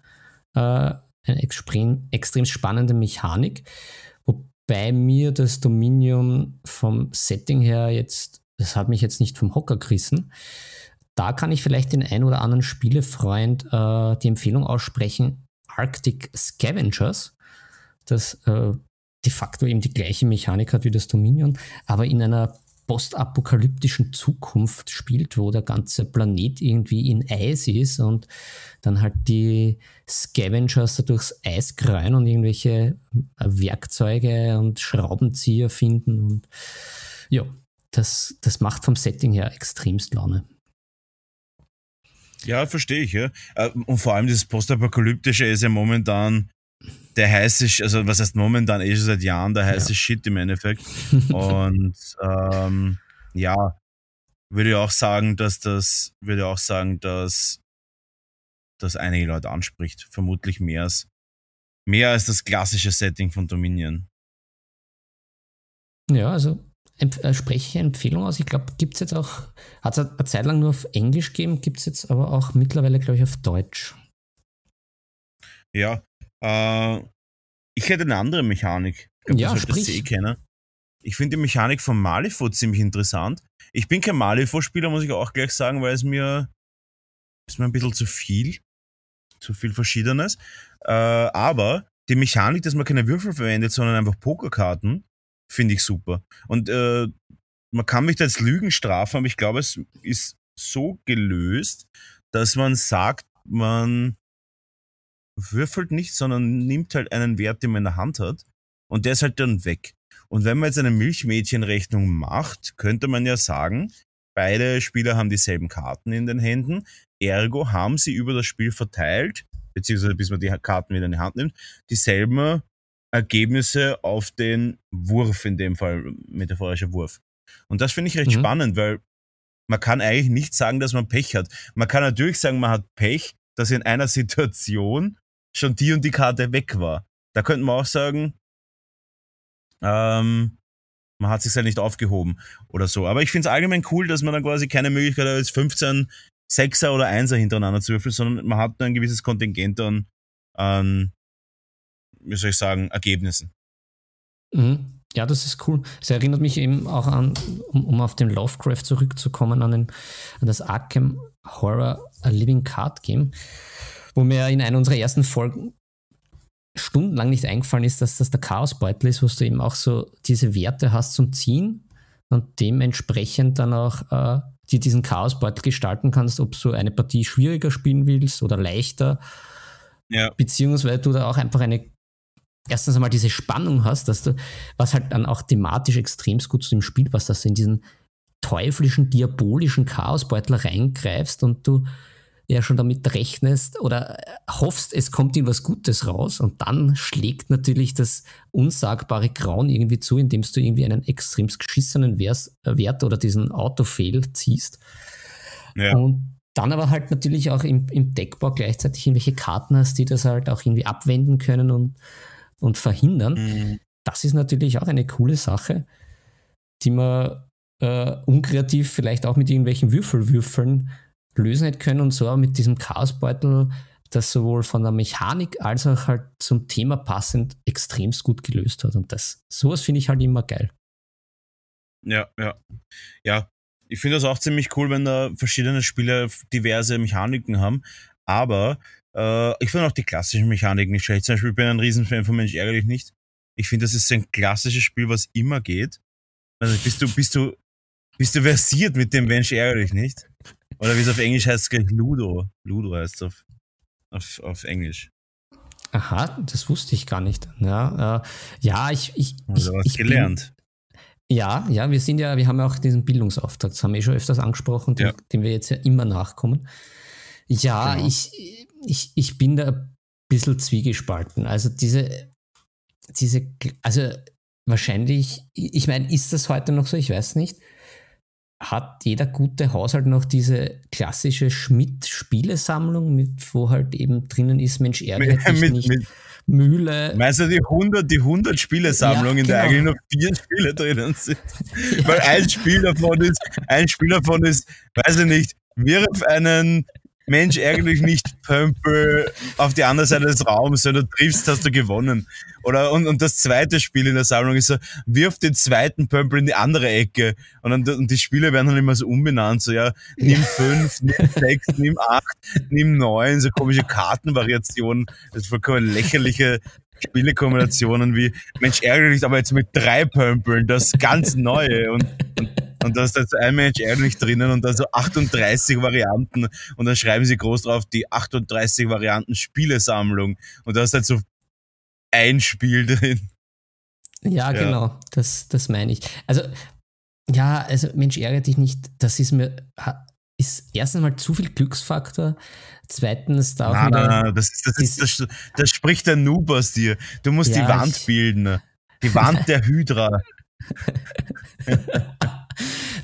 äh, eine extrem, extrem spannende Mechanik, wobei mir das Dominion vom Setting her jetzt, das hat mich jetzt nicht vom Hocker gerissen, da kann ich vielleicht den ein oder anderen Spielefreund äh, die Empfehlung aussprechen, Arctic Scavengers, das äh, de facto eben die gleiche Mechanik hat wie das Dominion, aber in einer postapokalyptischen Zukunft spielt, wo der ganze Planet irgendwie in Eis ist und dann halt die Scavengers durchs Eis kreuen und irgendwelche äh, Werkzeuge und Schraubenzieher finden und ja, das, das macht vom Setting her extremst Laune. Ja, verstehe ich, ja. Äh, und vor allem dieses Postapokalyptische ist ja momentan der heiße, also was heißt momentan eh schon seit Jahren der heiße ja. Shit im Endeffekt. *laughs* Und ähm, ja, würde auch sagen, dass das, würde auch sagen, dass das einige Leute anspricht. Vermutlich mehr als, mehr als das klassische Setting von Dominion. Ja, also äh, spreche ich Empfehlung aus. Ich glaube, gibt es jetzt auch, hat es eine Zeit lang nur auf Englisch gegeben, gibt es jetzt aber auch mittlerweile, glaube ich, auf Deutsch. Ja, äh, ich hätte eine andere Mechanik. Ich glaube, ja, das sprich. eh kennen. Ich finde die Mechanik von Malifo ziemlich interessant. Ich bin kein Malifo-Spieler, muss ich auch gleich sagen, weil es mir ist mir ein bisschen zu viel. so viel Verschiedenes. Äh, aber die Mechanik, dass man keine Würfel verwendet, sondern einfach Pokerkarten, finde ich super. Und äh, man kann mich da jetzt Lügen strafen, aber ich glaube, es ist so gelöst, dass man sagt, man würfelt nicht, sondern nimmt halt einen Wert, den man in der Hand hat und der ist halt dann weg. Und wenn man jetzt eine Milchmädchenrechnung macht, könnte man ja sagen, beide Spieler haben dieselben Karten in den Händen, ergo haben sie über das Spiel verteilt, beziehungsweise bis man die Karten wieder in die Hand nimmt, dieselben Ergebnisse auf den Wurf, in dem Fall metaphorischer Wurf. Und das finde ich recht mhm. spannend, weil man kann eigentlich nicht sagen, dass man Pech hat. Man kann natürlich sagen, man hat Pech, dass in einer Situation schon die und die Karte weg war. Da könnte man auch sagen, ähm, man hat sich halt nicht aufgehoben oder so. Aber ich finde es allgemein cool, dass man dann quasi keine Möglichkeit hat, jetzt 15 Sechser oder Einser hintereinander zu würfeln, sondern man hat ein gewisses Kontingent an, an wie soll ich sagen, Ergebnissen. Mhm. Ja, das ist cool. Es erinnert mich eben auch an, um, um auf den Lovecraft zurückzukommen, an, den, an das Arkham Horror A Living Card Game, wo mir in einer unserer ersten Folgen stundenlang nicht eingefallen ist, dass das der Chaosbeutel ist, wo du eben auch so diese Werte hast zum Ziehen und dementsprechend dann auch äh, dir diesen Chaosbeutel gestalten kannst, ob du eine Partie schwieriger spielen willst oder leichter. Ja. Beziehungsweise du da auch einfach eine erstens einmal diese Spannung hast, dass du, was halt dann auch thematisch extrem gut zu dem Spiel passt, dass du in diesen teuflischen, diabolischen Chaosbeutel reingreifst und du ja schon damit rechnest oder hoffst, es kommt irgendwas Gutes raus und dann schlägt natürlich das unsagbare Grauen irgendwie zu, indem du irgendwie einen extrem geschissenen Wert oder diesen Autofail ziehst. Ja. Und dann aber halt natürlich auch im, im Deckbau gleichzeitig irgendwelche Karten hast, die das halt auch irgendwie abwenden können und und verhindern. Mhm. Das ist natürlich auch eine coole Sache, die man äh, unkreativ vielleicht auch mit irgendwelchen Würfelwürfeln lösen hätte können und so mit diesem Chaosbeutel das sowohl von der Mechanik als auch halt zum Thema passend extremst gut gelöst hat. Und das, sowas finde ich halt immer geil. Ja, ja. Ja, ich finde das auch ziemlich cool, wenn da verschiedene Spiele diverse Mechaniken haben. Aber äh, ich finde auch die klassischen Mechaniken nicht schlecht. Zum Beispiel, ich bin ein Riesenfan von Mensch ärgerlich nicht. Ich finde, das ist ein klassisches Spiel, was immer geht. Also bist du, bist du, bist du versiert mit dem Mensch ärgerlich nicht? Oder wie es auf Englisch heißt, Ludo. Ludo heißt es auf, auf, auf Englisch. Aha, das wusste ich gar nicht. Ja, äh, ja ich, ich, also ich, ich gelernt. Bin, ja, ja, wir sind ja, wir haben ja auch diesen Bildungsauftrag, das haben wir eh schon öfters angesprochen, ja. dem, dem wir jetzt ja immer nachkommen. Ja, genau. ich, ich, ich bin da ein bisschen zwiegespalten. Also diese, diese, also wahrscheinlich, ich meine, ist das heute noch so? Ich weiß nicht. Hat jeder gute Haushalt noch diese klassische Schmidt-Spielesammlung, mit wo halt eben drinnen ist, Mensch, ärgere dich *laughs* mit, nicht. Mit, Mühle. Meinst du die 100, die 100 Spielesammlung, ja, in der genau. eigentlich nur vier Spiele drinnen sind? *laughs* Ja. Weil ein Spiel davon ist, ein Spiel davon ist, weiß ich nicht, wirf einen Mensch, ärgerlich nicht Pömpel auf die andere Seite des Raums, wenn du triffst, hast du gewonnen. Oder, und, und das zweite Spiel in der Sammlung ist so, wirf den zweiten Pömpel in die andere Ecke. Und, dann, und die Spiele werden dann immer so umbenannt, so, ja, nimm fünf, nimm sechs, nimm acht, nimm neun, so komische Kartenvariationen. Das ist vollkommen lächerliche Spielekombinationen wie, Mensch, ärgerlich, aber jetzt mit drei Pömpeln, das ganz Neue. Und, und und da ist jetzt ein Mensch ehrlich drinnen und dann so 38 Varianten und dann schreiben sie groß drauf die 38 Varianten Spielesammlung und da ist halt so ein Spiel drin. Ja, ja, genau, das, das meine ich. Also, ja, also Mensch, ärgere dich nicht, das ist mir, ist erstens mal zu viel Glücksfaktor, zweitens darf nein. Nein, nein, das, das, ist, das, das spricht der Noob aus dir. Du musst ja, die Wand ich, bilden, die Wand der Hydra. *laughs*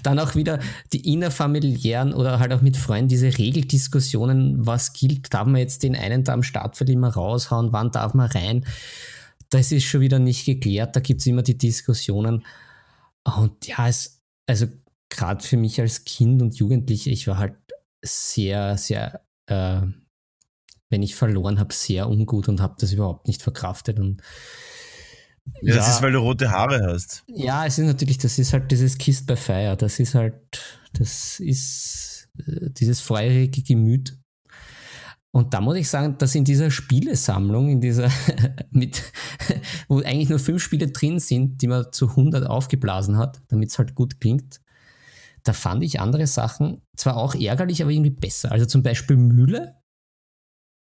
Dann auch wieder die innerfamiliären oder halt auch mit Freunden diese Regeldiskussionen, was gilt, darf man jetzt den einen da am Startfeld immer raushauen, wann darf man rein? Das ist schon wieder nicht geklärt, da gibt es immer die Diskussionen. Und ja, es, also gerade für mich als Kind und Jugendliche, ich war halt sehr, sehr, äh, wenn ich verloren habe, sehr ungut und habe das überhaupt nicht verkraftet. Und ja, das ist, weil du rote Haare hast. Ja, es ist natürlich, das ist halt dieses Kissed by Fire. Das ist halt, das ist äh, dieses feurige Gemüt. Und da muss ich sagen, dass in dieser Spielesammlung, in dieser, *laughs* mit, *laughs* wo eigentlich nur fünf Spiele drin sind, die man zu 100 aufgeblasen hat, damit es halt gut klingt, da fand ich andere Sachen zwar auch ärgerlich, aber irgendwie besser. Also zum Beispiel Mühle.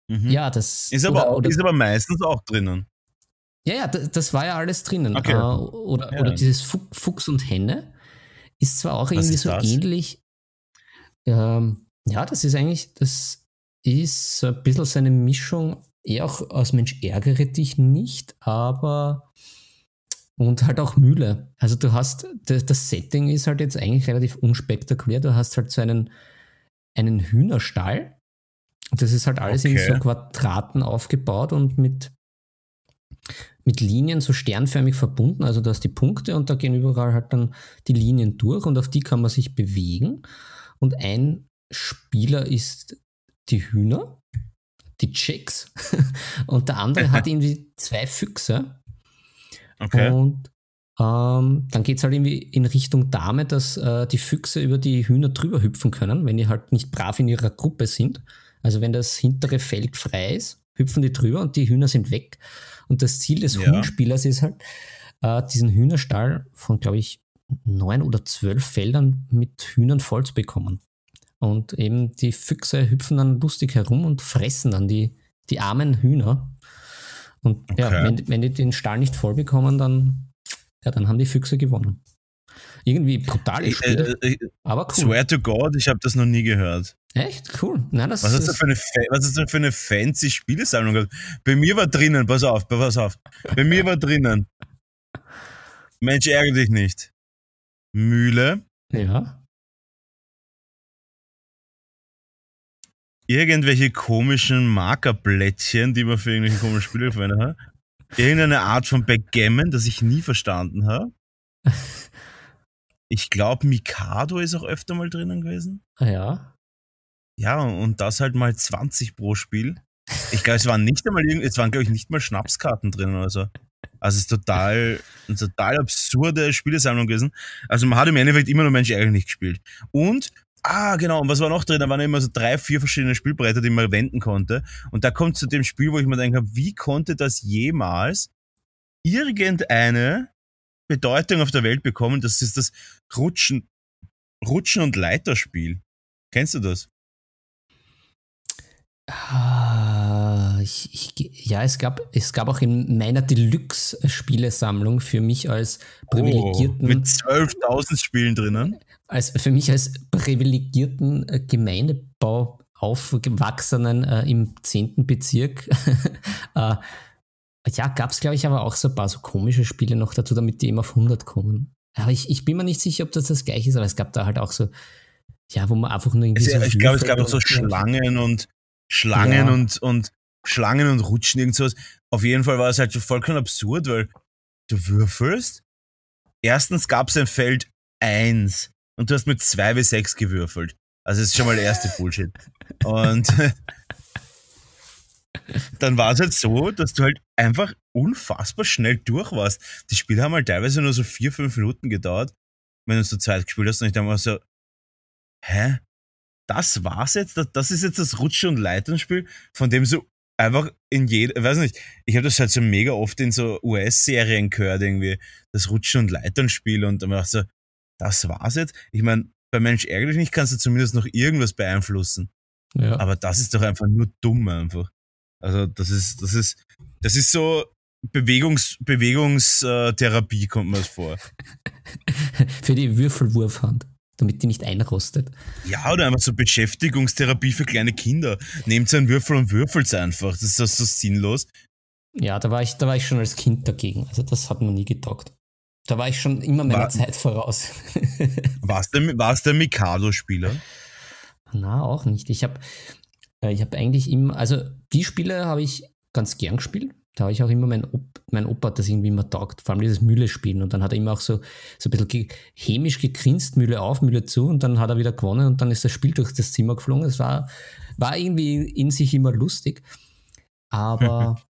Mhm. Ja, das Ist aber, oder, oder, ist aber meistens auch drinnen. Ja, ja, das, das war ja alles drinnen. Okay. Äh, oder, Ja. oder dieses Fu- Fuchs und Henne ist zwar auch Was irgendwie so das? ähnlich. Ähm, ja, das ist eigentlich, das ist so ein bisschen so eine Mischung, eher auch aus Mensch ärgere dich nicht, aber und halt auch Mühle. Also du hast, das, das Setting ist halt jetzt eigentlich relativ unspektakulär. Du hast halt so einen, einen Hühnerstall. Das ist halt alles in Okay. so Quadraten aufgebaut und mit, mit Linien so sternförmig verbunden. Also du hast die Punkte und da gehen überall halt dann die Linien durch und auf die kann man sich bewegen. Und ein Spieler ist die Hühner, die Chicks, *laughs* und der andere hat *laughs* irgendwie zwei Füchse. Okay. Und ähm, dann geht es halt irgendwie in Richtung Dame, dass äh, die Füchse über die Hühner drüber hüpfen können, wenn die halt nicht brav in ihrer Gruppe sind. Also wenn das hintere Feld frei ist, hüpfen die drüber und die Hühner sind weg. Und das Ziel des Ja. Huhnspielers ist halt, äh, diesen Hühnerstall von, glaube ich, neun oder zwölf Feldern mit Hühnern voll zu bekommen. Und eben die Füchse hüpfen dann lustig herum und fressen dann die, die armen Hühner. Und ja, Okay. wenn, wenn die den Stall nicht voll bekommen, dann, ja, dann haben die Füchse gewonnen. Irgendwie brutales Ich, Spiel, äh, ich, aber cool. swear to God, ich habe das noch nie gehört. Echt cool. Nein, das Was ist, das für eine, was ist das für eine fancy Spielesammlung? Bei mir war drinnen, pass auf, pass auf. Bei mir war drinnen. Mensch, ärgere dich nicht. Mühle, ja. irgendwelche komischen Markerblättchen, die man für irgendwelche komischen Spiele verwendet hat. Irgendeine Art von Backgammon, das ich nie verstanden habe. *laughs* Ich glaube, Mikado ist auch öfter mal drinnen gewesen. Ja. Ja, und das halt mal 20 pro Spiel. Ich glaube, es waren nicht einmal es waren, glaube ich, nicht mal Schnapskarten drin oder so. Also es ist total, eine total absurde Spielesammlung gewesen. Also man hat im Endeffekt immer nur Mensch ärgerlich nicht gespielt. Und, ah, genau, und was war noch drin? Da waren immer so drei, vier verschiedene Spielbretter, die man wenden konnte. Und da kommt zu dem Spiel, wo ich mir denke, wie konnte das jemals irgendeine Bedeutung auf der Welt bekommen? Das ist das Rutschen, Rutschen und Leiterspiel. Kennst du das? Ah, ich, ich, ja, es gab, es gab auch in meiner Deluxe-Spielesammlung für mich als privilegierten, Oh, mit 12.000 Spielen drinnen. als, für mich als privilegierten äh, Gemeindebau aufgewachsenen äh, im 10. Bezirk. *laughs* äh, ja, gab es, glaube ich, aber auch so ein paar so komische Spiele noch dazu, damit die eben auf 100 kommen. Aber ich, ich bin mir nicht sicher, ob das das gleiche ist, aber es gab da halt auch so, ja, wo man einfach nur irgendwie Es, so ich glaube, es gab auch so Schlangen und Schlangen Ja. und, und Schlangen und Rutschen, irgend sowas. Auf jeden Fall war es halt so vollkommen absurd, weil du würfelst. Erstens gab es ein Feld 1 und du hast mit 2 wie 6 gewürfelt. Also das ist schon mal der erste Bullshit. Und *laughs* dann war es halt so, dass du halt einfach unfassbar schnell durch warst. Die Spiele haben halt teilweise nur so vier, fünf Minuten gedauert, wenn du zu zweit gespielt hast. Und ich dachte mir so, hä? Das war's jetzt? Das, das ist jetzt das Rutschen- und Leiternspiel, von dem so einfach in jeder, weiß nicht, ich habe das halt so mega oft in so US-Serien gehört, irgendwie, das Rutschen- und Leiternspiel und dann dachte ich so, das war's jetzt? Ich meine, bei Mensch ärgerlich nicht kannst du zumindest noch irgendwas beeinflussen. Ja. Aber das ist doch einfach nur dumm einfach. Also das ist, das ist, das ist so Bewegungs, Bewegungstherapie kommt mir das vor. *laughs* Für die Würfelwurfhand, damit die nicht einrostet. Ja, oder einfach so Beschäftigungstherapie für kleine Kinder. Nehmt einen Würfel und würfelt einfach. Das ist so, so sinnlos. Ja, da war ich, da war ich schon als Kind dagegen. Also das hat mir nie getaugt. Da war ich schon immer meiner War- Zeit voraus. War's der, war's der Mikado-Spieler? Na, auch nicht. Ich habe äh, ich hab eigentlich immer, also die Spiele habe ich ganz gern gespielt. Da habe ich auch immer, mein, Op mein Opa hat das irgendwie immer taugt, vor allem dieses Mühle-Spielen. Und dann hat er immer auch so, so ein bisschen ge hämisch gegrinst, Mühle auf, Mühle zu und dann hat er wieder gewonnen und dann ist das Spiel durch das Zimmer geflogen. Es war, war irgendwie in sich immer lustig. Aber *laughs*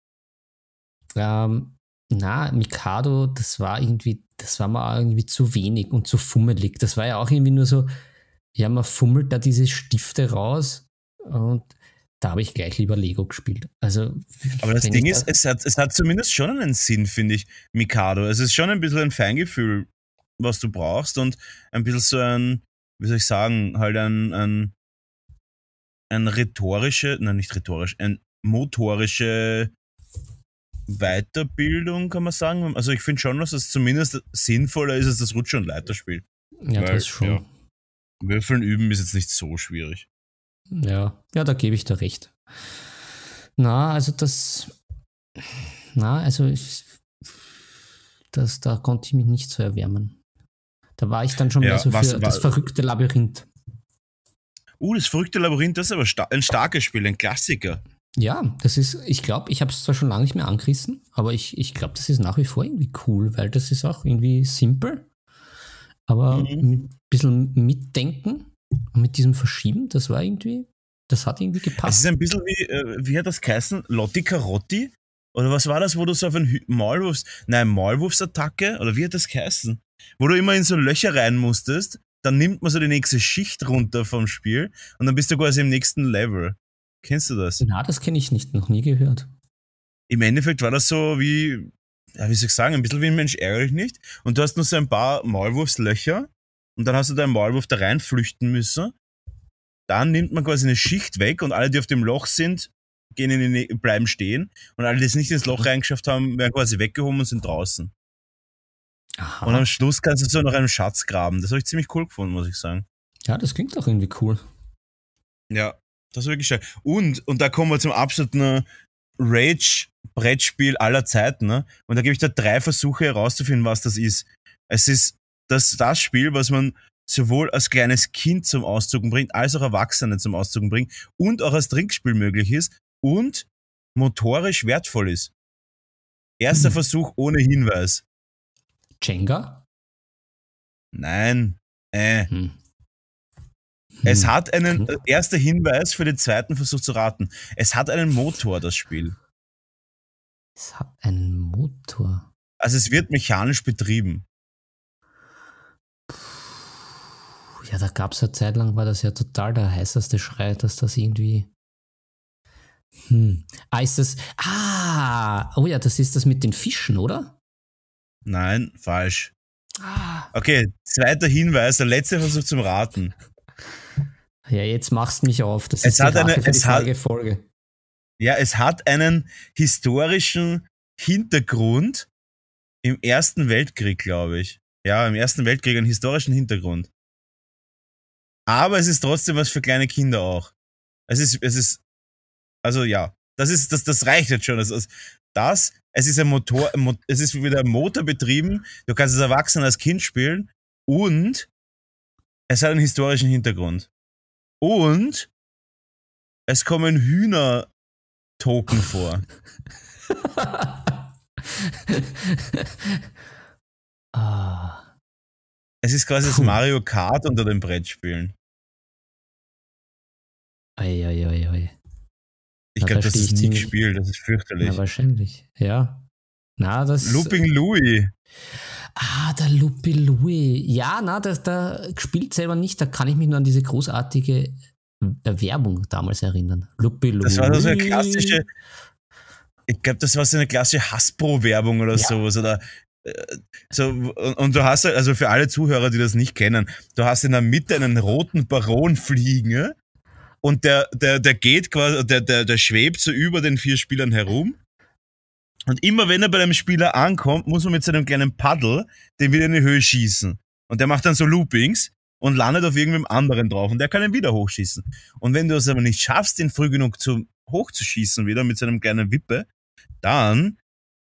*laughs* ähm, na, Mikado, das war irgendwie, das war mir irgendwie zu wenig und zu fummelig. Das war ja auch irgendwie nur so, ja, man fummelt da diese Stifte raus und da habe ich gleich lieber Lego gespielt. Also, Aber das Ding ist, es hat, es hat zumindest schon einen Sinn, finde ich, Mikado. Es ist schon ein bisschen ein Feingefühl, was du brauchst und ein bisschen so ein, wie soll ich sagen, halt ein, ein, ein rhetorische, nein, nicht rhetorisch, ein motorische Weiterbildung, kann man sagen. Also ich finde schon, dass es zumindest sinnvoller ist als das Rutsch- und Leiterspiel. Ja, Weil, das schon. Ja, Würfeln üben ist jetzt nicht so schwierig. Ja, ja, da gebe ich dir recht. Na, also das, na, also ich, das, da konnte ich mich nicht so erwärmen. Da war ich dann schon ja, mehr so was, für was, das verrückte Labyrinth. Uh, das verrückte Labyrinth, das ist aber sta ein starkes Spiel, ein Klassiker. Ja, das ist, ich glaube, ich habe es zwar schon lange nicht mehr angerissen, aber ich, ich glaube, das ist nach wie vor irgendwie cool, weil das ist auch irgendwie simpel, aber mhm. mit ein bisschen mitdenken und mit diesem Verschieben, das war irgendwie, das hat irgendwie gepasst. Es ist ein bisschen wie, äh, wie hat das geheißen? Lotti Carotti? Oder was war das, wo du so auf einen Maulwurfs, nein, Maulwurfsattacke? Oder wie hat das geheißen? Wo du immer in so Löcher rein musstest, dann nimmt man so die nächste Schicht runter vom Spiel und dann bist du quasi im nächsten Level. Kennst du das? Na, das kenne ich nicht, noch nie gehört. Im Endeffekt war das so wie, ja, wie soll ich sagen, ein bisschen wie ein Mensch ärgerlich nicht. Und du hast nur so ein paar Maulwurfslöcher und dann hast du deinen Maulwurf da reinflüchten müssen. Dann nimmt man quasi eine Schicht weg und alle, die auf dem Loch sind, gehen in die, bleiben stehen. Und alle, die es nicht ins Loch reingeschafft haben, werden quasi weggehoben und sind draußen. Aha. Und am Schluss kannst du so noch einen Schatz graben. Das habe ich ziemlich cool gefunden, muss ich sagen. Ja, das klingt doch irgendwie cool. Ja, das ist wirklich schön. Und, und da kommen wir zum absoluten Rage-Brettspiel aller Zeiten. Ne? Und da gebe ich da drei Versuche herauszufinden, was das ist. Es ist das, das Spiel, was man sowohl als kleines Kind zum Ausdrucken bringt, als auch Erwachsene zum Ausdrucken bringt und auch als Trinkspiel möglich ist und motorisch wertvoll ist. Erster hm. Versuch ohne Hinweis. Jenga? Nein. Äh. Hm. Es hm. hat einen, äh, erster Hinweis für den zweiten Versuch zu raten. Es hat einen Motor, das Spiel. Es hat einen Motor. Also es wird mechanisch betrieben. Ja, da gab es eine Zeit lang, war das ja total der heißeste Schrei, dass das irgendwie. Hm. Ah, ist das. Ah, oh ja, das ist das mit den Fischen, oder? Nein, falsch. Ah. Okay, zweiter Hinweis, der letzte Versuch zum Raten. *laughs* Ja, jetzt machst du mich auf. Das es ist hat die eine, es hat, Folge. Ja, es hat einen historischen Hintergrund im Ersten Weltkrieg, glaube ich. Ja, im Ersten Weltkrieg einen historischen Hintergrund. Aber es ist trotzdem was für kleine Kinder auch. Es ist, es ist, also ja, das ist, das, das reicht jetzt schon. Also, das, es ist ein Motor, es ist wieder ein Motor betrieben. Du kannst es erwachsen als Kind spielen und es hat einen historischen Hintergrund. Und es kommen Hühner-Token vor. *laughs* ah. Es ist quasi das Mario Kart unter den Brettspielen. Eieiei. Ich glaube, das ist nie gespielt, das ist fürchterlich. Ja, wahrscheinlich, ja. Na, das. Looping Louis. Ah, der Lupi Louis. Ja, na, da, da gespielt selber nicht. Da kann ich mich nur an diese großartige Werbung damals erinnern. Lupi Louis. Das war so eine klassische. Ich glaube, das war so eine klassische Hasbro-Werbung oder ja. sowas. Oder äh, so, und du hast also für alle Zuhörer, die das nicht kennen, du hast in der Mitte einen roten Baron fliegen und der, der, der geht quasi, der, der, der schwebt so über den vier Spielern herum und immer wenn er bei einem Spieler ankommt, muss man mit seinem kleinen Paddel den wieder in die Höhe schießen. Und der macht dann so Loopings und landet auf irgendwem anderen drauf und der kann ihn wieder hochschießen. Und wenn du es aber nicht schaffst, den früh genug zu, hochzuschießen wieder mit seinem kleinen Wippe, dann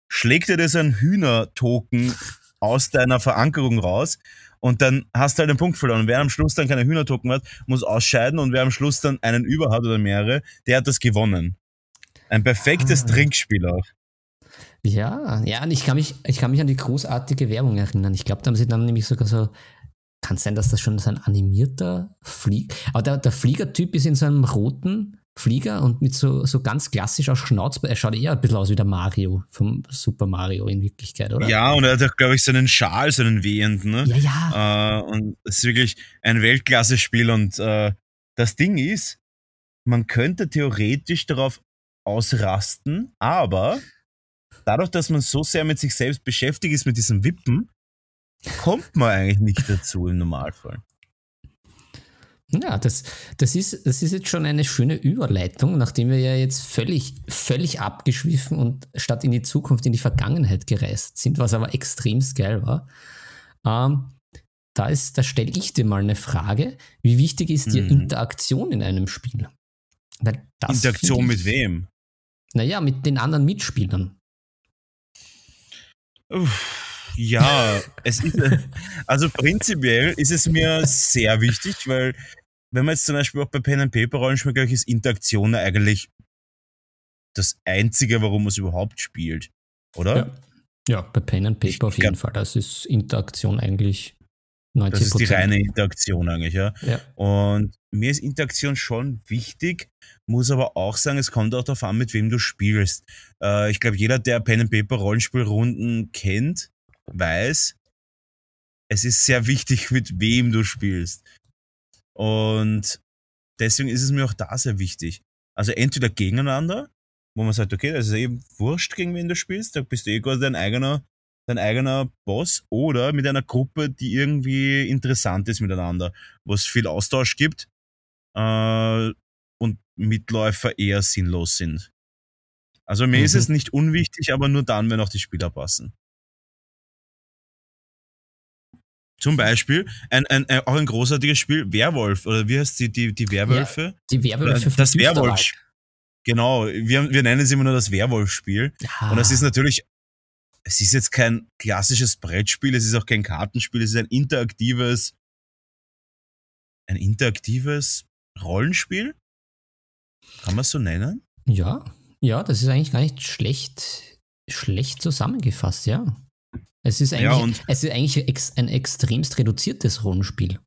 schlägt er dir so einen Hühnertoken aus deiner Verankerung raus und dann hast du halt einen Punkt verloren. Und wer am Schluss dann keine Hühnertoken hat, muss ausscheiden und wer am Schluss dann einen über hat oder mehrere, der hat das gewonnen. Ein perfektes ah. Trinkspiel auch. Ja, ja, und ich kann mich, ich kann mich an die großartige Werbung erinnern. Ich glaube, da haben sie dann nämlich sogar so, kann sein, dass das schon so ein animierter Flieger, aber der, der Fliegertyp ist in so einem roten Flieger und mit so, so ganz klassisch aus Schnauz, er schaut eher ein bisschen aus wie der Mario vom Super Mario in Wirklichkeit, oder? Ja, und er hat auch, glaube ich, so einen Schal, so einen wehenden, ne? Ja, ja. Äh, und es ist wirklich ein Weltklasse-Spiel und äh, das Ding ist, man könnte theoretisch darauf ausrasten, aber dadurch, dass man so sehr mit sich selbst beschäftigt ist, mit diesem Wippen, kommt man eigentlich nicht dazu im Normalfall. Ja, das, das, ist, das ist jetzt schon eine schöne Überleitung, nachdem wir ja jetzt völlig, völlig abgeschwiffen und statt in die Zukunft in die Vergangenheit gereist sind, was aber extremst geil war. Ähm, da, da stelle ich dir mal eine Frage. Wie wichtig ist dir mhm. Interaktion in einem Spiel? Interaktion ich, mit wem? Naja, mit den anderen Mitspielern. Ja, es ist, also prinzipiell ist es mir sehr wichtig, weil wenn man jetzt zum Beispiel auch bei Pen and Paper Rollenspiel, glaube ich, ist Interaktion eigentlich das Einzige, warum man es überhaupt spielt, oder? Ja, ja bei Pen and Paper ich auf jeden Fall. Das ist Interaktion eigentlich 90%. Das ist die reine Interaktion eigentlich, ja. ja. Und mir ist Interaktion schon wichtig, muss aber auch sagen, es kommt auch darauf an, mit wem du spielst. Äh, ich glaube, jeder, der Pen and Paper Rollenspielrunden kennt, weiß, es ist sehr wichtig, mit wem du spielst. Und deswegen ist es mir auch da sehr wichtig. Also entweder gegeneinander, wo man sagt, okay, das ist eben wurscht, gegen wen du spielst, da bist du eh quasi dein eigener, dein eigener Boss, oder mit einer Gruppe, die irgendwie interessant ist miteinander, wo es viel Austausch gibt äh, und Mitläufer eher sinnlos sind. Also mir mhm. ist es nicht unwichtig, aber nur dann, wenn auch die Spieler passen. Zum Beispiel ein, ein, ein, auch ein großartiges Spiel, Werwolf, oder wie heißt die, die, die Werwölfe? Ja, die Werwölfe. Das Werwolf. Genau, wir, wir nennen es immer nur das Werwolf-Spiel. Ja. Und es ist natürlich, es ist jetzt kein klassisches Brettspiel, es ist auch kein Kartenspiel, es ist ein interaktives, ein interaktives Rollenspiel. Kann man es so nennen? Ja, ja, das ist eigentlich gar nicht schlecht, schlecht zusammengefasst, ja. Es ist eigentlich, ja, es ist eigentlich ex, ein extremst reduziertes Rollenspiel.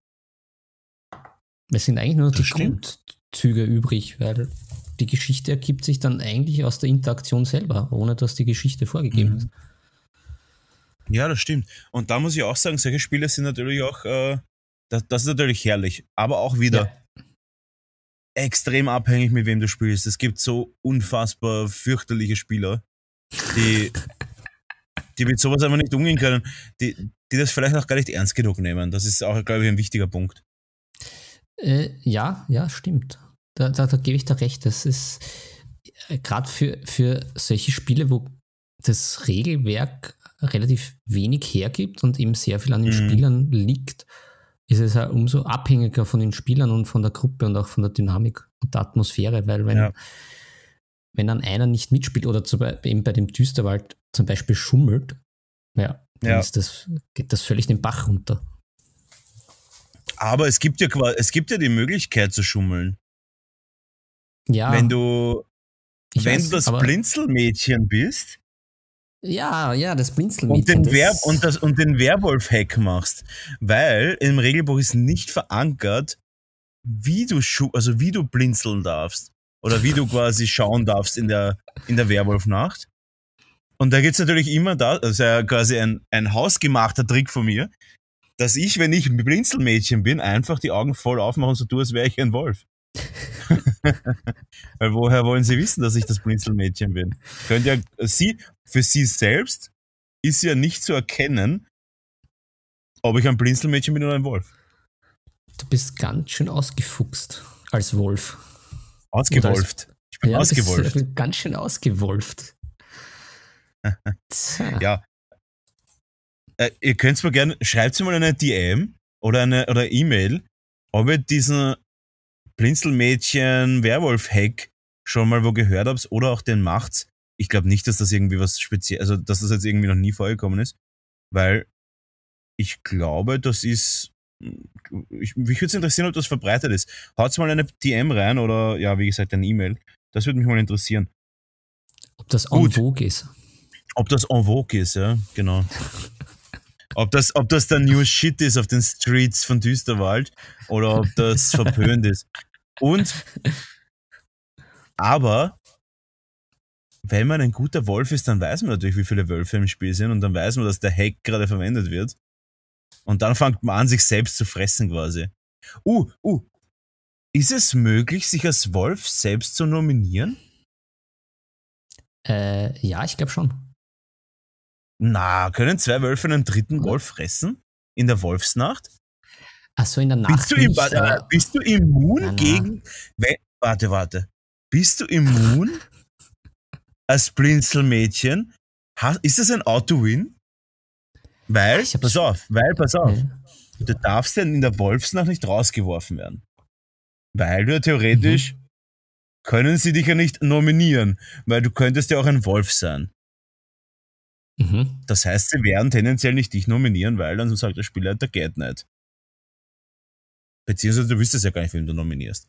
Es sind eigentlich nur die stimmt. Grundzüge übrig, weil die Geschichte ergibt sich dann eigentlich aus der Interaktion selber, ohne dass die Geschichte vorgegeben mhm. ist. Ja, das stimmt. Und da muss ich auch sagen, solche Spiele sind natürlich auch, äh, das, das, ist natürlich herrlich, aber auch wieder ja. extrem abhängig, mit wem du spielst. Es gibt so unfassbar fürchterliche Spieler, die *laughs* die mit sowas einfach nicht umgehen können, die, die das vielleicht auch gar nicht ernst genug nehmen. Das ist auch, glaube ich, ein wichtiger Punkt. Äh, ja, ja, stimmt. Da, da, da gebe ich dir recht. Das ist äh, gerade für, für solche Spiele, wo das Regelwerk relativ wenig hergibt und eben sehr viel an den mhm. Spielern liegt, ist es ja umso abhängiger von den Spielern und von der Gruppe und auch von der Dynamik und der Atmosphäre, weil wenn, ja. Wenn dann einer nicht mitspielt oder zum, eben bei dem Düsterwald zum Beispiel schummelt, ja, dann ja. Das, geht das völlig den Bach runter. Aber es gibt ja es gibt ja die Möglichkeit zu schummeln. Ja. Wenn du, wenn weiß, du das Blinzelmädchen bist. Ja, ja, das Blinzelmädchen. Und den, Wer und das, und den Werwolf-Hack machst. Weil im Regelbuch ist nicht verankert, wie du, also wie du blinzeln darfst. Oder wie du quasi schauen darfst in der, in der Werwolf-Nacht. Und da gibt's natürlich immer da, ja quasi ein, ein hausgemachter Trick von mir, dass ich, wenn ich ein Blinzelmädchen bin, einfach die Augen voll aufmache und so tue, als wäre ich ein Wolf. *laughs* Weil woher wollen sie wissen, dass ich das Blinzelmädchen bin? Könnt ja, sie, für sie selbst ist ja nicht zu erkennen, ob ich ein Blinzelmädchen bin oder ein Wolf. Du bist ganz schön ausgefuchst als Wolf. Ausgewolft. Ich bin ja, ausgewolft. Ganz schön ausgewolft. *laughs* ja. Äh, ihr könnt mir gerne, schreibt mir mal eine DM oder eine oder E-Mail, ob ihr diesen Blinzelmädchen-Werwolf-Hack schon mal wo gehört habt oder auch den macht's. Ich glaube nicht, dass das irgendwie was speziell, also dass das jetzt irgendwie noch nie vorgekommen ist, weil ich glaube, das ist, ich, mich würde es interessieren, ob das verbreitet ist. Haut's mal eine DM rein oder ja, wie gesagt, eine E-Mail. Das würde mich mal interessieren. Ob das en vogue ist. Ob das en vogue ist, ja, genau. *laughs* Ob das, ob das der New Shit ist auf den Streets von Düsterwald oder ob das *laughs* verpönt ist. Und, aber, wenn man ein guter Wolf ist, dann weiß man natürlich, wie viele Wölfe im Spiel sind und dann weiß man, dass der Hack gerade verwendet wird. Und dann fängt man an, sich selbst zu fressen quasi. Uh, uh, ist es möglich, sich als Wolf selbst zu nominieren? Äh, ja, ich glaube schon. Na, können zwei Wölfe einen dritten Wolf fressen? In der Wolfsnacht? Ach so, in der Nacht. Bist du, im, nicht, äh, bist du immun Na, na. gegen. Warte, warte. Bist du immun *laughs* als Blinzelmädchen? Ist das ein Auto-Win? Weil, Ich hab's- pass auf, weil, pass auf, Ja. du darfst ja in der Wolfsnacht nicht rausgeworfen werden. Weil du ja theoretisch Mhm. können sie dich ja nicht nominieren, weil du könntest ja auch ein Wolf sein. Mhm. Das heißt, sie werden tendenziell nicht dich nominieren, weil dann sagt der Spielleiter, geht nicht. Beziehungsweise du wüsstest ja gar nicht, wen du nominierst.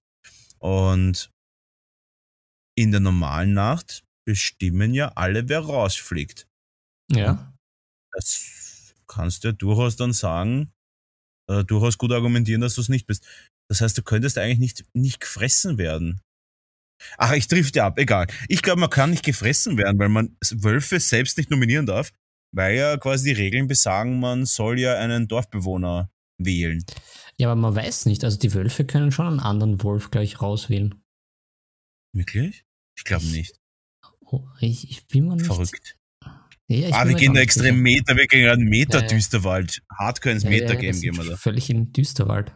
Und in der normalen Nacht bestimmen ja alle, wer rausfliegt. Ja. Das kannst ja durchaus dann sagen, äh, durchaus gut argumentieren, dass du es nicht bist. Das heißt, du könntest eigentlich nicht, nicht gefressen werden. Ach, ich drifte ab, egal. Ich glaube, man kann nicht gefressen werden, weil man Wölfe selbst nicht nominieren darf, weil ja quasi die Regeln besagen, man soll ja einen Dorfbewohner wählen. Ja, aber man weiß nicht. Also die Wölfe können schon einen anderen Wolf gleich rauswählen. Wirklich? Ich glaube Ich- nicht. Oh, ich, ich bin mir nicht. Verrückt. Ich Ah, wir gehen da extrem sicher. Meter, wir gehen gerade Meter Ja. Düsterwald. Hardcore ins Ja, Meta-Game das gehen wir da. Völlig in Düsterwald.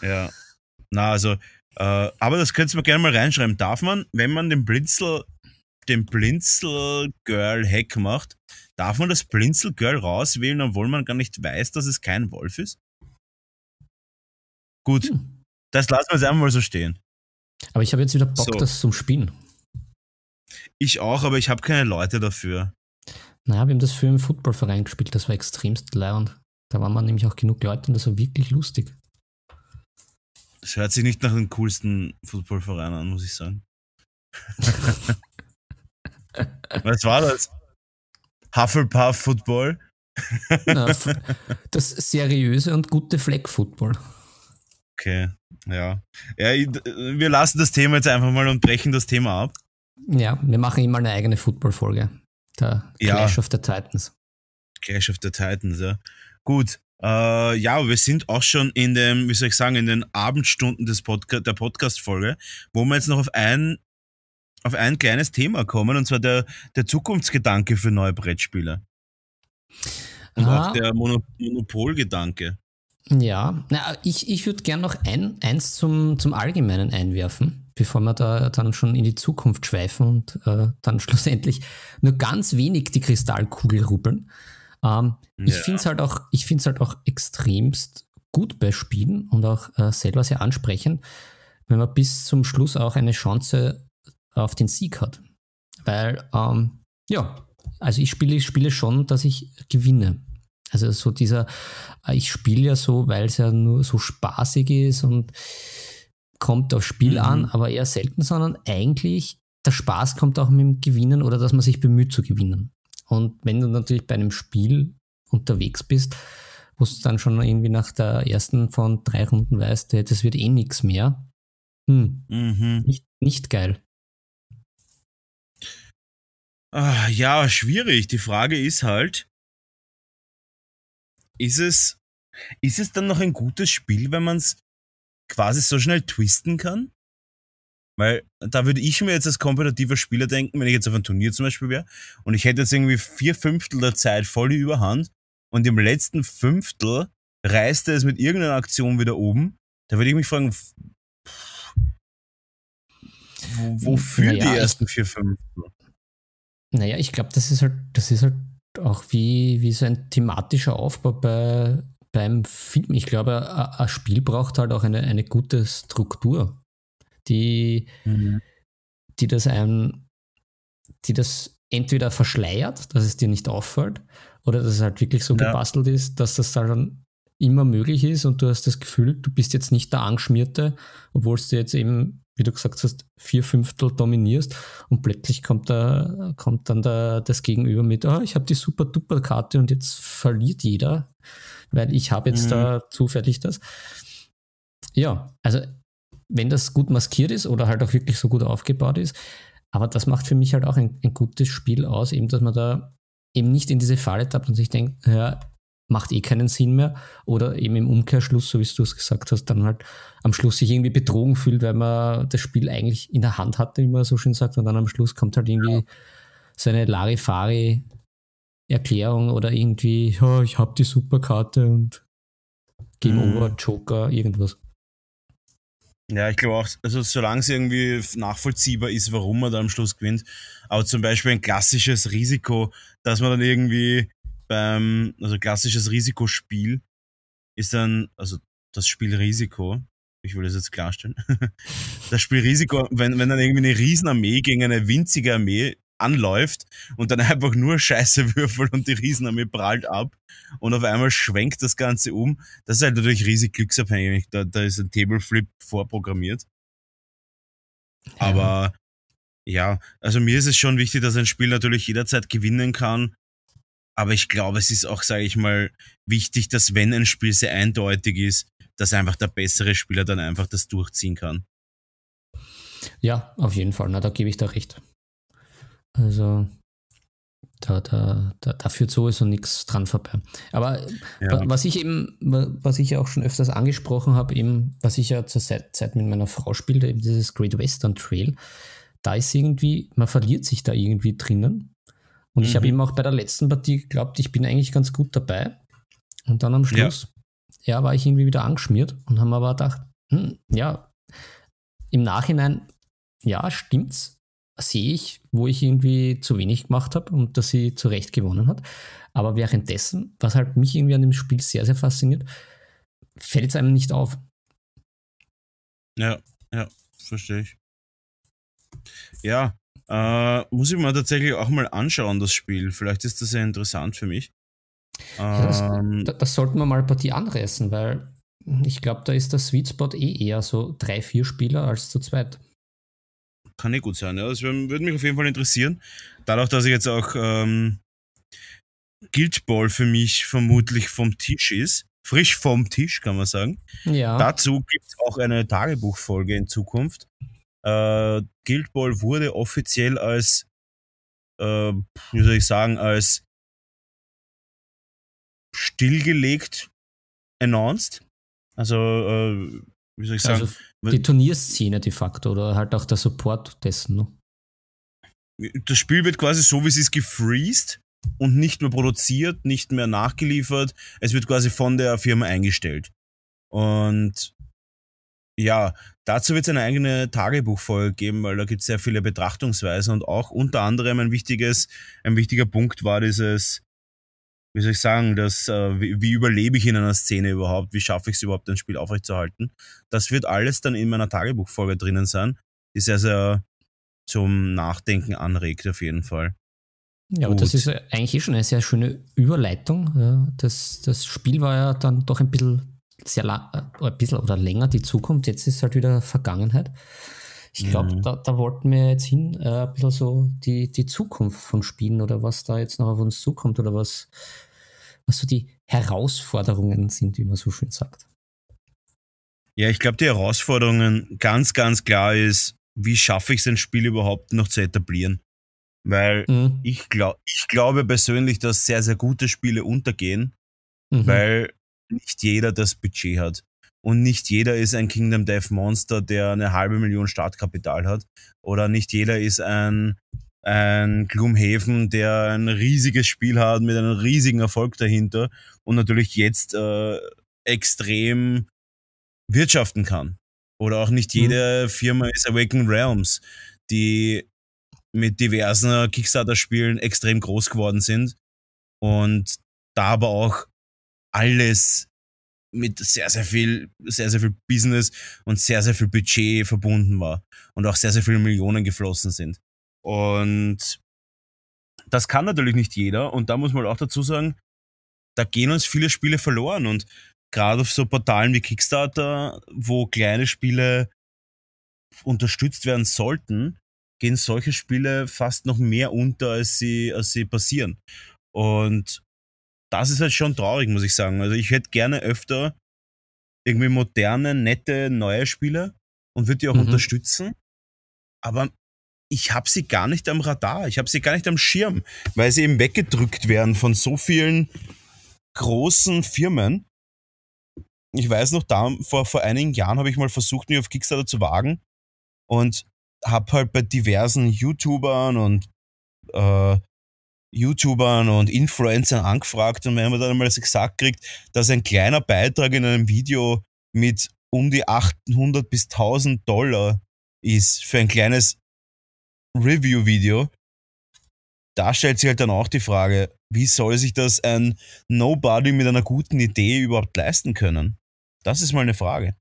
Ja. Na, also, äh, aber das könntest du mir gerne mal reinschreiben. Darf man, wenn man den Blinzel, den Blinzel-Girl-Hack macht, darf man das Blinzel-Girl rauswählen, obwohl man gar nicht weiß, dass es kein Wolf ist? Gut, Hm. das lassen wir jetzt einfach mal so stehen. Aber ich habe jetzt wieder Bock, So. das zum Spielen. Ich auch, aber ich habe keine Leute dafür. Naja, wir haben das für einen Footballverein gespielt, das war extremst leiernd. Da waren wir nämlich auch genug Leute und das war wirklich lustig. Das hört sich nicht nach dem coolsten Footballverein an, muss ich sagen. *laughs* Was war das? Hufflepuff Football? *laughs* Na, *laughs* das seriöse und gute Flag-Football. Okay, ja. ja. Wir lassen das Thema jetzt einfach mal und brechen das Thema ab. Ja, wir machen immer eine eigene Football-Folge. Der Ja. Clash of the Titans. Clash of the Titans, ja. Gut. Äh, ja, wir sind auch schon in dem, wie soll ich sagen, in den Abendstunden des Podca der Podcast-Folge, wo wir jetzt noch auf ein, auf ein kleines Thema kommen, und zwar der, der Zukunftsgedanke für neue Brettspiele. Und auch der Mono Monopolgedanke. Ja, na, ich, ich würde gern noch ein, eins zum, zum Allgemeinen einwerfen, bevor wir da dann schon in die Zukunft schweifen und äh, dann *laughs* schlussendlich nur ganz wenig die Kristallkugel rubbeln. Ähm, Ich Ja. finde es halt, auch- ich find's halt auch extremst gut bei Spielen und auch äh, selber sehr ansprechend, wenn man bis zum Schluss auch eine Chance auf den Sieg hat. Weil, ähm, ja, also ich spiele, ich spiele schon, dass ich gewinne. Also so dieser, äh, ich spiele ja so, weil es ja nur so spaßig ist und kommt aufs Spiel Mhm. an, aber eher selten, sondern eigentlich der Spaß kommt auch mit dem Gewinnen oder dass man sich bemüht zu gewinnen. Und wenn du natürlich bei einem Spiel unterwegs bist, wo du dann schon irgendwie nach der ersten von drei Runden weißt, das wird eh nichts mehr, hm, Mhm. nicht, nicht geil. Ah, ja, schwierig. Die Frage ist halt, ist es, ist es dann noch ein gutes Spiel, wenn man es quasi so schnell twisten kann? Weil da würde ich mir jetzt als kompetitiver Spieler denken, wenn ich jetzt auf ein Turnier zum Beispiel wäre und ich hätte jetzt irgendwie vier Fünftel der Zeit voll die Überhand und im letzten Fünftel reißt er es mit irgendeiner Aktion wieder oben, da würde ich mich fragen, pff, wo, wofür Naja, die ersten vier Fünftel? Naja, ich glaube, das ist halt, das ist halt auch wie, wie so ein thematischer Aufbau bei, beim Film. Ich glaube, ein Spiel braucht halt auch eine, eine gute Struktur, die, die das einem, die das entweder verschleiert, dass es dir nicht auffällt, oder dass es halt wirklich so Ja. gebastelt ist, dass das dann immer möglich ist und du hast das Gefühl, du bist jetzt nicht der Angeschmierte, obwohl du jetzt eben, wie du gesagt hast, vier Fünftel dominierst und plötzlich kommt, da, kommt dann da das Gegenüber mit, ah, ich habe die super duper Karte und jetzt verliert jeder, weil ich habe jetzt Mhm. da zufällig das. Ja, also wenn das gut maskiert ist oder halt auch wirklich so gut aufgebaut ist, aber das macht für mich halt auch ein, ein gutes Spiel aus, eben, dass man da eben nicht in diese Falle tappt und sich denkt, ja, macht eh keinen Sinn mehr. Oder eben im Umkehrschluss, so wie du es gesagt hast, dann halt am Schluss sich irgendwie betrogen fühlt, weil man das Spiel eigentlich in der Hand hatte, wie man so schön sagt. Und dann am Schluss kommt halt irgendwie so eine Larifari Erklärung oder irgendwie, ja, ich habe die Superkarte und Game mhm. Over, Joker, irgendwas. Ja, ich glaube auch, also solange es irgendwie nachvollziehbar ist, warum man da am Schluss gewinnt, aber zum Beispiel ein klassisches Risiko, dass man dann irgendwie beim, also klassisches Risikospiel ist dann, also das Spiel Risiko, ich will das jetzt klarstellen, *laughs* das Spiel Risiko, wenn, wenn dann irgendwie eine Riesenarmee gegen eine winzige Armee anläuft und dann *laughs* einfach nur Scheiße würfelt und die Riesenarmee prallt ab und auf einmal schwenkt das Ganze um. Das ist halt natürlich riesig glücksabhängig. Da, da ist ein Tableflip vorprogrammiert. Ja. Aber ja, also mir ist es schon wichtig, dass ein Spiel natürlich jederzeit gewinnen kann. Aber ich glaube, es ist auch, sage ich mal, wichtig, dass wenn ein Spiel sehr eindeutig ist, dass einfach der bessere Spieler dann einfach das durchziehen kann. Ja, auf jeden Fall. Na, da gebe ich da recht. Also da, da, da, da führt sowieso nichts dran vorbei. Aber ja. was ich eben, was ich ja auch schon öfters angesprochen habe, eben, was ich ja zur Zeit mit meiner Frau spielte, eben dieses Great Western Trail, da ist irgendwie, man verliert sich da irgendwie drinnen. Und mhm. ich habe eben auch bei der letzten Partie geglaubt, ich bin eigentlich ganz gut dabei. Und dann am Schluss, ja, ja war ich irgendwie wieder angeschmiert und haben aber gedacht, hm, ja, im Nachhinein, ja, stimmt's sehe ich, wo ich irgendwie zu wenig gemacht habe und dass sie zu Recht gewonnen hat. Aber währenddessen, was halt mich irgendwie an dem Spiel sehr, sehr fasziniert, fällt es einem nicht auf. Ja, ja, verstehe ich. Ja, äh, muss ich mir tatsächlich auch mal anschauen, das Spiel. Vielleicht ist das ja interessant für mich. Ja, das, ähm, das, sollten wir mal die anreißen, weil ich glaube, da ist der Sweet Spot eh eher so drei, vier Spieler als zu zweit. Kann eh gut sein, ja. Das würde mich auf jeden Fall interessieren. Dadurch, dass ich jetzt auch ähm, Guild Ball für mich vermutlich vom Tisch ist. Frisch vom Tisch, kann man sagen. Ja. Dazu gibt es auch eine Tagebuchfolge in Zukunft. Äh, Guild Ball wurde offiziell als, äh, wie soll ich sagen, als stillgelegt announced. Also äh, wie soll ich sagen? Also die Turnierszene de facto oder halt auch der Support dessen. Ne? Das Spiel wird quasi so, wie es ist, gefreezed und nicht mehr produziert, nicht mehr nachgeliefert. Es wird quasi von der Firma eingestellt. Und ja, dazu wird es eine eigene Tagebuchfolge geben, weil da gibt es sehr viele Betrachtungsweisen und auch unter anderem ein wichtiges, ein wichtiger Punkt war dieses, wie soll ich sagen, das, äh, wie, wie, überlebe ich in einer Szene überhaupt, wie schaffe ich es überhaupt, ein Spiel aufrechtzuerhalten. Das wird alles dann in meiner Tagebuchfolge drinnen sein, die sehr, sehr zum Nachdenken anregt auf jeden Fall. Ja, aber Gut. das ist eigentlich eh schon eine sehr schöne Überleitung. Das, das Spiel war ja dann doch ein bisschen sehr lang, äh, ein bisschen oder länger die Zukunft. Jetzt ist es halt wieder Vergangenheit. Ich glaube, mhm. da, da, wollten wir jetzt hin, äh, ein bisschen so die, die Zukunft von Spielen oder was da jetzt noch auf uns zukommt oder was, was so die Herausforderungen sind, wie man so schön sagt. Ja, ich glaube, die Herausforderungen ganz, ganz klar ist, wie schaffe ich es, ein Spiel überhaupt noch zu etablieren? Weil mhm. ich, glaub, ich glaube persönlich, dass sehr, sehr gute Spiele untergehen, mhm. weil nicht jeder das Budget hat. Und nicht jeder ist ein Kingdom Death Monster, der eine halbe Million Startkapital hat. Oder nicht jeder ist ein, ein Gloomhaven, der ein riesiges Spiel hat mit einem riesigen Erfolg dahinter und natürlich jetzt äh, extrem wirtschaften kann. Oder auch nicht jede mhm. Firma ist Awaken Realms, die mit diversen Kickstarter-Spielen extrem groß geworden sind und da aber auch alles mit sehr, sehr viel, sehr, sehr viel Business und sehr, sehr viel Budget verbunden war und auch sehr, sehr viele Millionen geflossen sind. Und das kann natürlich nicht jeder und da muss man auch dazu sagen, da gehen uns viele Spiele verloren und gerade auf so Portalen wie Kickstarter, wo kleine Spiele unterstützt werden sollten, gehen solche Spiele fast noch mehr unter, als sie, als sie passieren. Und das ist halt schon traurig, muss ich sagen. Also ich hätte gerne öfter irgendwie moderne, nette, neue Spiele und würde die auch mhm. unterstützen. Aber ich habe sie gar nicht am Radar, ich habe sie gar nicht am Schirm, weil sie eben weggedrückt werden von so vielen großen Firmen. Ich weiß noch, da, vor, vor einigen Jahren habe ich mal versucht, mich auf Kickstarter zu wagen und habe halt bei diversen YouTubern und äh, YouTubern und Influencern angefragt und wenn man dann mal gesagt kriegt, dass ein kleiner Beitrag in einem Video mit um die 800 bis 1000 Dollar ist für ein kleines Review-Video, da stellt sich halt dann auch die Frage, wie soll sich das ein Nobody mit einer guten Idee überhaupt leisten können? Das ist mal eine Frage.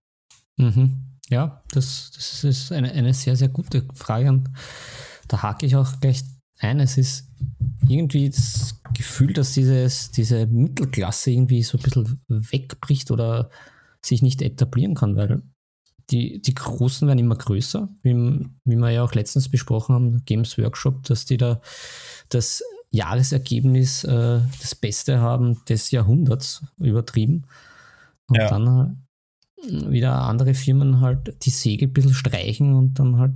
Mhm. Ja, das, das ist eine, eine sehr, sehr gute Frage und da hake ich auch gleich ein. Es ist irgendwie das Gefühl, dass dieses, diese Mittelklasse irgendwie so ein bisschen wegbricht oder sich nicht etablieren kann, weil die, die Großen werden immer größer, wie, wie wir ja auch letztens besprochen haben, Games Workshop, dass die da das Jahresergebnis äh, das Beste haben des Jahrhunderts übertrieben. Und ja. dann äh, wieder andere Firmen halt die Segel ein bisschen streichen und dann halt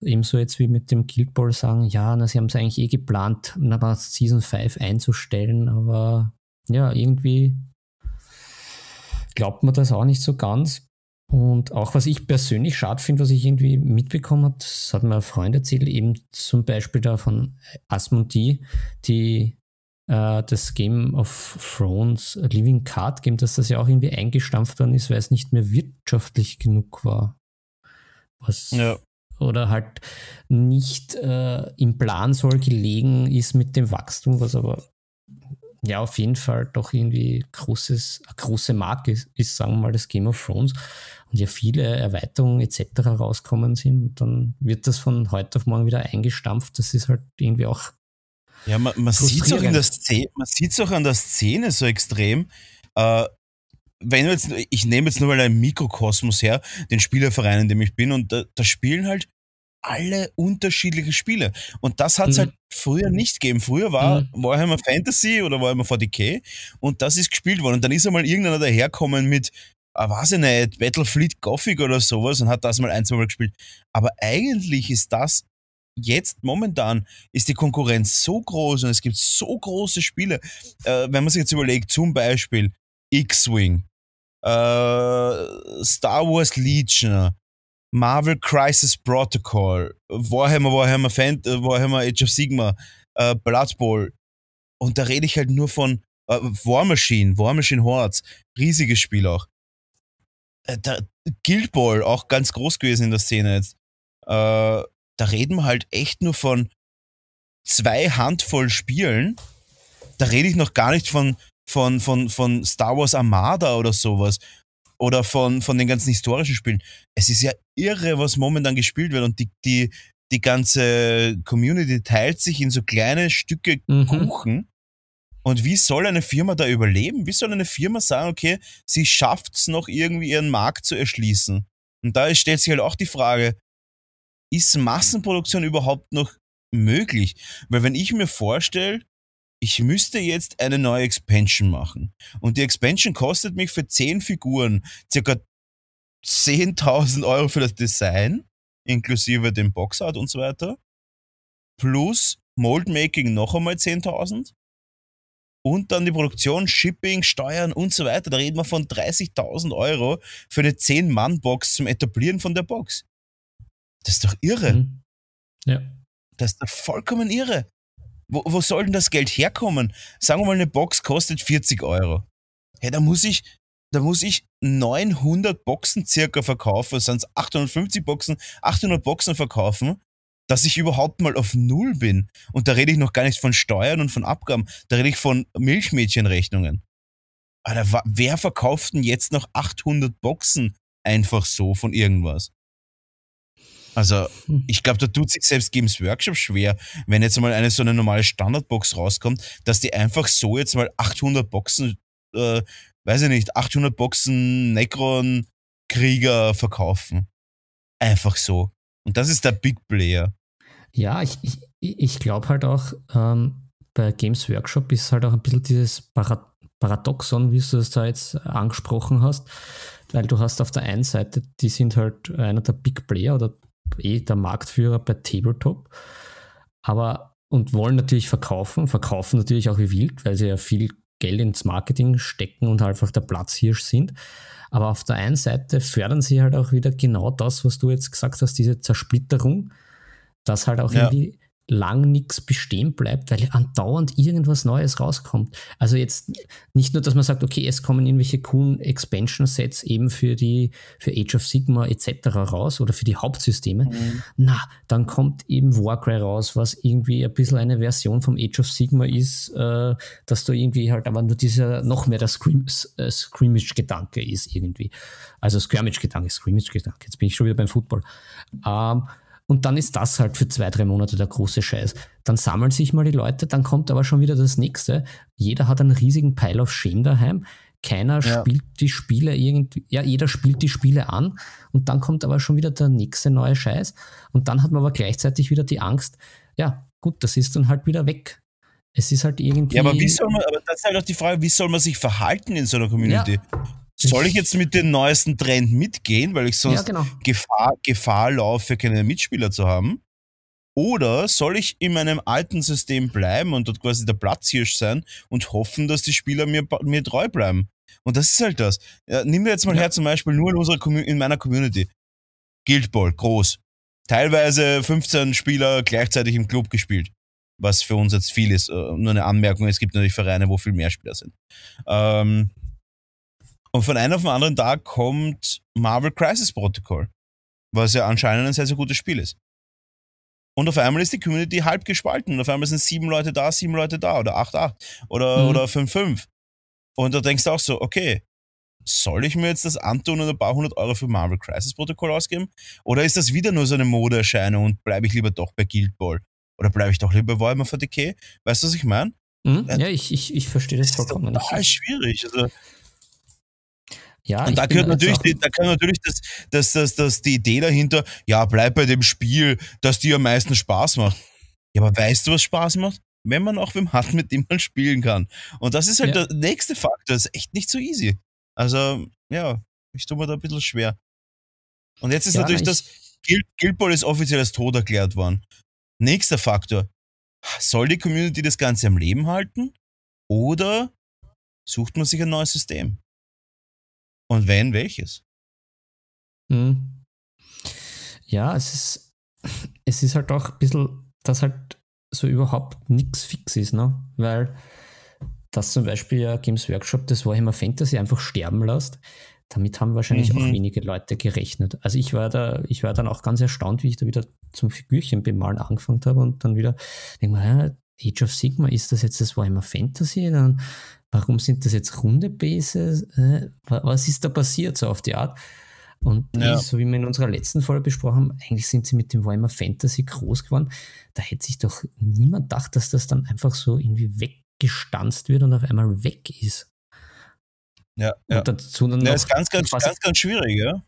ebenso jetzt wie mit dem Guild Ball sagen, ja, na, sie haben es eigentlich eh geplant, aber Season 5 einzustellen, aber ja, irgendwie glaubt man das auch nicht so ganz. Und auch was ich persönlich schade finde, was ich irgendwie mitbekommen habe, das hat mir ein Freund erzählt, eben zum Beispiel da von Asmodee, die äh, das Game of Thrones Living Card Game, dass das ja auch irgendwie eingestampft worden ist, weil es nicht mehr wirtschaftlich genug war. Was ja. oder halt nicht äh, im Plan soll gelegen ist mit dem Wachstum, was aber ja auf jeden Fall doch irgendwie großes, eine große Marke ist, ist, sagen wir mal, das Game of Thrones und ja viele Erweiterungen etc. rauskommen sind, und dann wird das von heute auf morgen wieder eingestampft. Das ist halt irgendwie auch. Ja, man, man sieht es auch in der Szene, man sieht auch an der Szene so extrem. Äh, wenn jetzt, ich nehme jetzt nur mal einen Mikrokosmos her, den Spielerverein, in dem ich bin, und da, da spielen halt alle unterschiedliche Spiele. Und das hat es mhm. halt früher nicht gegeben. Früher war mhm. Warhammer Fantasy oder Warhammer 40k und das ist gespielt worden. Und dann ist einmal irgendeiner daherkommen mit, ah, weiß ich nicht, Battlefleet Gothic oder sowas und hat das mal ein, zwei Mal gespielt. Aber eigentlich ist das jetzt momentan ist die Konkurrenz so groß und es gibt so große Spiele. Äh, wenn man sich jetzt überlegt, zum Beispiel X-Wing, äh, Star Wars Legion, Marvel Crisis Protocol, Warhammer, Warhammer, Fan, äh, Warhammer Age of Sigma, äh, Blood Bowl. Und da rede ich halt nur von äh, War Machine, War Machine Hordes, riesiges Spiel auch. Äh, da, Guild Ball, auch ganz groß gewesen in der Szene jetzt. Äh, da reden wir halt echt nur von zwei Handvoll Spielen. Da rede ich noch gar nicht von, von, von, von Star Wars Armada oder sowas. Oder von, von den ganzen historischen Spielen. Es ist ja irre, was momentan gespielt wird. Und die, die, die ganze Community teilt sich in so kleine Stücke mhm. Kuchen. Und wie soll eine Firma da überleben? Wie soll eine Firma sagen, okay, sie schafft es noch irgendwie ihren Markt zu erschließen? Und da stellt sich halt auch die Frage, ist Massenproduktion überhaupt noch möglich? Weil wenn ich mir vorstelle, ich müsste jetzt eine neue Expansion machen. Und die Expansion kostet mich für 10 Figuren circa 10.000 Euro für das Design, inklusive dem Boxart und so weiter. Plus Moldmaking noch einmal 10.000 und dann die Produktion, Shipping, Steuern und so weiter. Da reden wir von 30.000 Euro für eine 10-Mann-Box zum Etablieren von der Box. Das ist doch irre. Mhm. Ja. Das ist doch vollkommen irre. Wo, wo soll denn das Geld herkommen? Sagen wir mal, eine Box kostet 40 Euro. Hey, da muss ich, da muss ich 900 Boxen circa verkaufen, es 850 Boxen, 800 Boxen verkaufen, dass ich überhaupt mal auf Null bin. Und da rede ich noch gar nicht von Steuern und von Abgaben, da rede ich von Milchmädchenrechnungen. Alter, wer verkauft denn jetzt noch 800 Boxen einfach so von irgendwas? Also, hm. ich glaube, da tut sich selbst Games Workshop schwer, wenn jetzt mal eine so eine normale Standardbox rauskommt, dass die einfach so jetzt mal 800 Boxen, äh, weiß ich nicht, 800 Boxen Necron Krieger verkaufen. Einfach so. Und das ist der Big Player. Ja, ich, ich, ich glaube halt auch, ähm, bei Games Workshop ist halt auch ein bisschen dieses Parad Paradoxon, wie du es da jetzt angesprochen hast, weil du hast auf der einen Seite, die sind halt einer der Big Player oder eh der Marktführer bei Tabletop, aber und wollen natürlich verkaufen, verkaufen natürlich auch wie wild, weil sie ja viel Geld ins Marketing stecken und einfach der Platzhirsch sind. Aber auf der einen Seite fördern sie halt auch wieder genau das, was du jetzt gesagt hast, diese Zersplitterung, dass halt auch ja. irgendwie lang nichts bestehen bleibt, weil andauernd irgendwas Neues rauskommt. Also jetzt nicht nur, dass man sagt, okay, es kommen irgendwelche coolen Expansion-Sets eben für die, für Age of Sigma etc. raus oder für die Hauptsysteme. Mhm. Na, dann kommt eben Warcry raus, was irgendwie ein bisschen eine Version vom Age of Sigma ist, äh, dass da irgendwie halt aber nur dieser, noch mehr der äh, Scrimmage-Gedanke ist irgendwie. Also Skirmish-Gedanke, Scrimmage-Gedanke. Jetzt bin ich schon wieder beim Football. Ähm, und dann ist das halt für zwei, drei Monate der große Scheiß. Dann sammeln sich mal die Leute, dann kommt aber schon wieder das nächste. Jeder hat einen riesigen Pile of Shame daheim. Keiner ja. spielt die Spiele irgendwie, ja, jeder spielt die Spiele an und dann kommt aber schon wieder der nächste neue Scheiß. Und dann hat man aber gleichzeitig wieder die Angst, ja, gut, das ist dann halt wieder weg. Es ist halt irgendwie. Ja, aber wie soll man, aber das ist halt auch die Frage, wie soll man sich verhalten in so einer Community? Ja. Soll ich jetzt mit dem neuesten Trend mitgehen, weil ich sonst ja, genau. Gefahr, Gefahr laufe, keine Mitspieler zu haben? Oder soll ich in meinem alten System bleiben und dort quasi der Platzhirsch sein und hoffen, dass die Spieler mir, mir treu bleiben? Und das ist halt das. Ja, nimm mir jetzt mal ja. her zum Beispiel nur in, unserer in meiner Community. Guild Ball, groß. Teilweise 15 Spieler gleichzeitig im Club gespielt. Was für uns jetzt viel ist. Äh, nur eine Anmerkung, es gibt natürlich Vereine, wo viel mehr Spieler sind. Ähm, und von einem auf den anderen Tag kommt Marvel Crisis Protocol, was ja anscheinend ein sehr, sehr gutes Spiel ist. Und auf einmal ist die Community halb gespalten. Und auf einmal sind sieben Leute da, sieben Leute da oder acht, acht oder, mhm. oder fünf, fünf. Und da denkst du auch so, okay, soll ich mir jetzt das antun und ein paar hundert Euro für Marvel Crisis Protocol ausgeben? Oder ist das wieder nur so eine Modeerscheinung und bleibe ich lieber doch bei Guild Ball? Oder bleibe ich doch lieber bei Warhammer 40k? Weißt du, was ich meine? Mhm, ja, ich, ich, ich verstehe das vollkommen. Das ist total schwierig. Also, ja, und da gehört natürlich, die, da kann natürlich das, das, das, das, die Idee dahinter, ja, bleib bei dem Spiel, das dir am meisten Spaß macht. Ja, aber weißt du, was Spaß macht? Wenn man auch wem hat, mit dem man spielen kann. Und das ist halt ja. der nächste Faktor. Das ist echt nicht so easy. Also, ja, ich tue mir da ein bisschen schwer. Und jetzt ist ja, natürlich das, Guild, Guild Ball ist offiziell als tot erklärt worden. Nächster Faktor. Soll die Community das Ganze am Leben halten? Oder sucht man sich ein neues System? Und wenn, welches? Hm. Ja, es ist, es ist halt auch ein bisschen, dass halt so überhaupt nichts fix ist, ne? Weil das zum Beispiel ja Games Workshop das Warhammer Fantasy einfach sterben lässt, damit haben wahrscheinlich mhm. auch wenige Leute gerechnet. Also ich war da, ich war dann auch ganz erstaunt, wie ich da wieder zum Figürchen bemalen angefangen habe und dann wieder denke mal, Age of Sigma, ist das jetzt das Warhammer Fantasy? Dann warum sind das jetzt runde Bases? Was ist da passiert, so auf die Art? Und ja. so wie wir in unserer letzten Folge besprochen haben, eigentlich sind sie mit dem Warhammer Fantasy groß geworden. Da hätte sich doch niemand gedacht, dass das dann einfach so irgendwie weggestanzt wird und auf einmal weg ist. Ja, und ja. dazu dann ja, ist ganz, ganz, ganz, ganz schwierig, ja.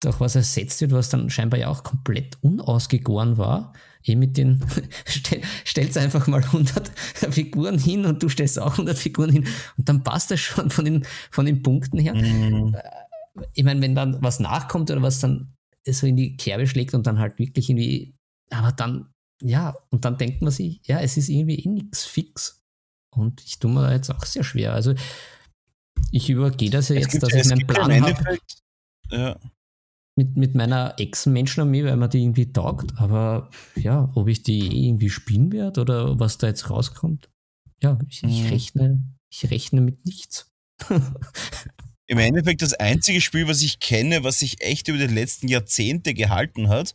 Doch was ersetzt wird, was dann scheinbar ja auch komplett unausgegoren war, eh mit den, *laughs* stell, stellst einfach mal 100 *laughs* Figuren hin und du stellst auch 100 Figuren hin und dann passt das schon von den, von den Punkten her. Mhm. Äh, ich meine, wenn dann was nachkommt oder was dann so in die Kerbe schlägt und dann halt wirklich irgendwie, aber dann, ja, und dann denkt man sich, ja, es ist irgendwie eh nichts fix. Und ich tue mir da jetzt auch sehr schwer. Also ich übergehe das ja jetzt, dass ich meinen Plan habe. Ja mit, mit meiner Ex-Menschenarmee, weil man die irgendwie taugt. Aber ja, ob ich die irgendwie spielen werde oder was da jetzt rauskommt, ja, ich, ich mhm. rechne, ich rechne mit nichts. *laughs* Im Endeffekt das einzige Spiel, was ich kenne, was sich echt über die letzten Jahrzehnte gehalten hat,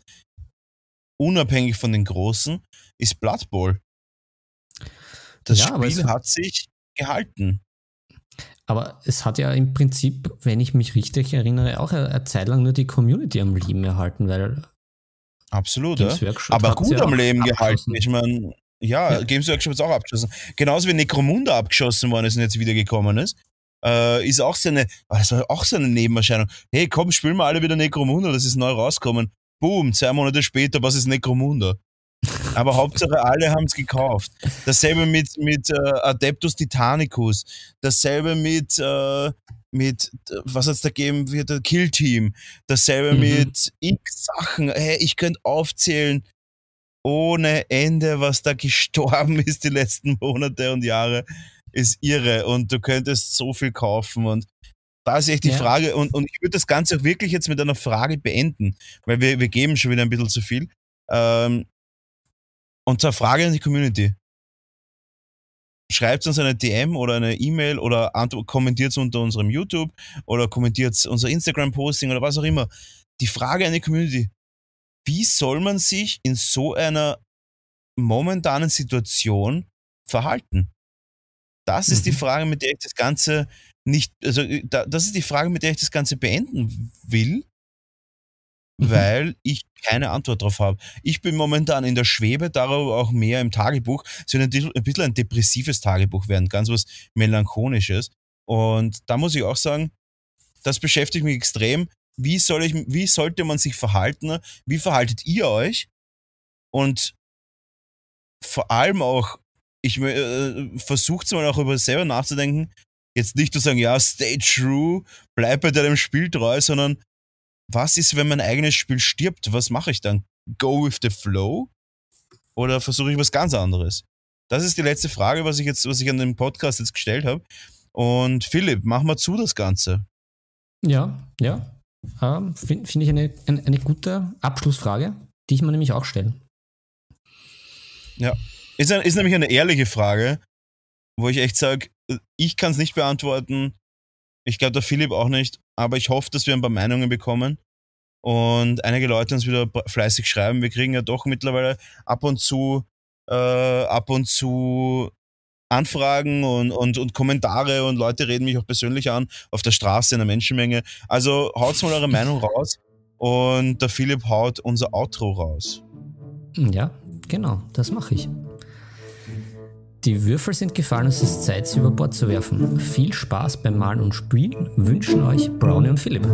unabhängig von den Großen, ist Blood Bowl. Das ja, Spiel hat sich gehalten. Aber es hat ja im Prinzip, wenn ich mich richtig erinnere, auch eine, Zeit lang nur die Community am Leben erhalten, weil. Absolut, ja. Aber gut ja am Leben gehalten. Ich meine, ja, ja, Games Workshop ist auch abgeschossen. Genauso wie Necromunda abgeschossen worden ist und jetzt wieder gekommen ist. Äh, ist auch so eine, ah, das war auch so eine Nebenerscheinung. Hey, komm, spielen wir alle wieder Necromunda, das ist neu rausgekommen. Boom, zwei Monate später, was ist Necromunda? Aber Hauptsache alle haben es gekauft. Dasselbe mit, mit äh, Adeptus Titanicus. Dasselbe mit, äh, mit was hat es da gegeben, wie der Kill Team. Dasselbe mhm. mit x Sachen. Hey, ich könnte aufzählen ohne Ende, was da *laughs* gestorben ist die letzten Monate und Jahre. ist irre und du könntest so viel kaufen und da ist echt die ja. Frage, und, und ich würde das Ganze auch wirklich jetzt mit einer Frage beenden, weil wir, wir geben schon wieder ein bisschen zu viel. Ähm, und zwar Frage an die Community. Schreibt uns eine DM oder eine E-Mail oder kommentiert es unter unserem YouTube oder kommentiert unser Instagram-Posting oder was auch immer. Die Frage an die Community. Wie soll man sich in so einer momentanen Situation verhalten? Das ist die mhm. Frage, mit der ich das Ganze nicht, also äh, das ist die Frage, mit der ich das Ganze beenden will. Weil ich keine Antwort darauf habe. Ich bin momentan in der Schwebe, darüber auch mehr im Tagebuch. Es wird ein bisschen ein depressives Tagebuch werden, ganz was Melancholisches. Und da muss ich auch sagen, das beschäftigt mich extrem. Wie, soll ich, wie sollte man sich verhalten? Wie verhaltet ihr euch? Und vor allem auch, ich äh, versucht mal auch über selber nachzudenken, jetzt nicht zu sagen, ja, stay true, bleib bei deinem Spiel treu, sondern was ist, wenn mein eigenes Spiel stirbt? Was mache ich dann? Go with the flow? Oder versuche ich was ganz anderes? Das ist die letzte Frage, was ich jetzt, was ich an dem Podcast jetzt gestellt habe. Und Philipp, mach mal zu das Ganze. Ja, ja. Ähm, Finde find ich eine, eine, eine gute Abschlussfrage, die ich mir nämlich auch stelle. Ja. Ist, ist nämlich eine ehrliche Frage, wo ich echt sage, ich kann es nicht beantworten. Ich glaube, der Philipp auch nicht. Aber ich hoffe, dass wir ein paar Meinungen bekommen und einige Leute uns wieder fleißig schreiben. Wir kriegen ja doch mittlerweile ab und zu, äh, ab und zu Anfragen und, und, und Kommentare und Leute reden mich auch persönlich an auf der Straße in der Menschenmenge. Also haut mal eure Meinung *laughs* raus und der Philipp haut unser Outro raus. Ja, genau, das mache ich. Die Würfel sind gefallen, es ist Zeit, sie über Bord zu werfen. Viel Spaß beim Malen und Spielen wünschen euch Brownie und Philipp.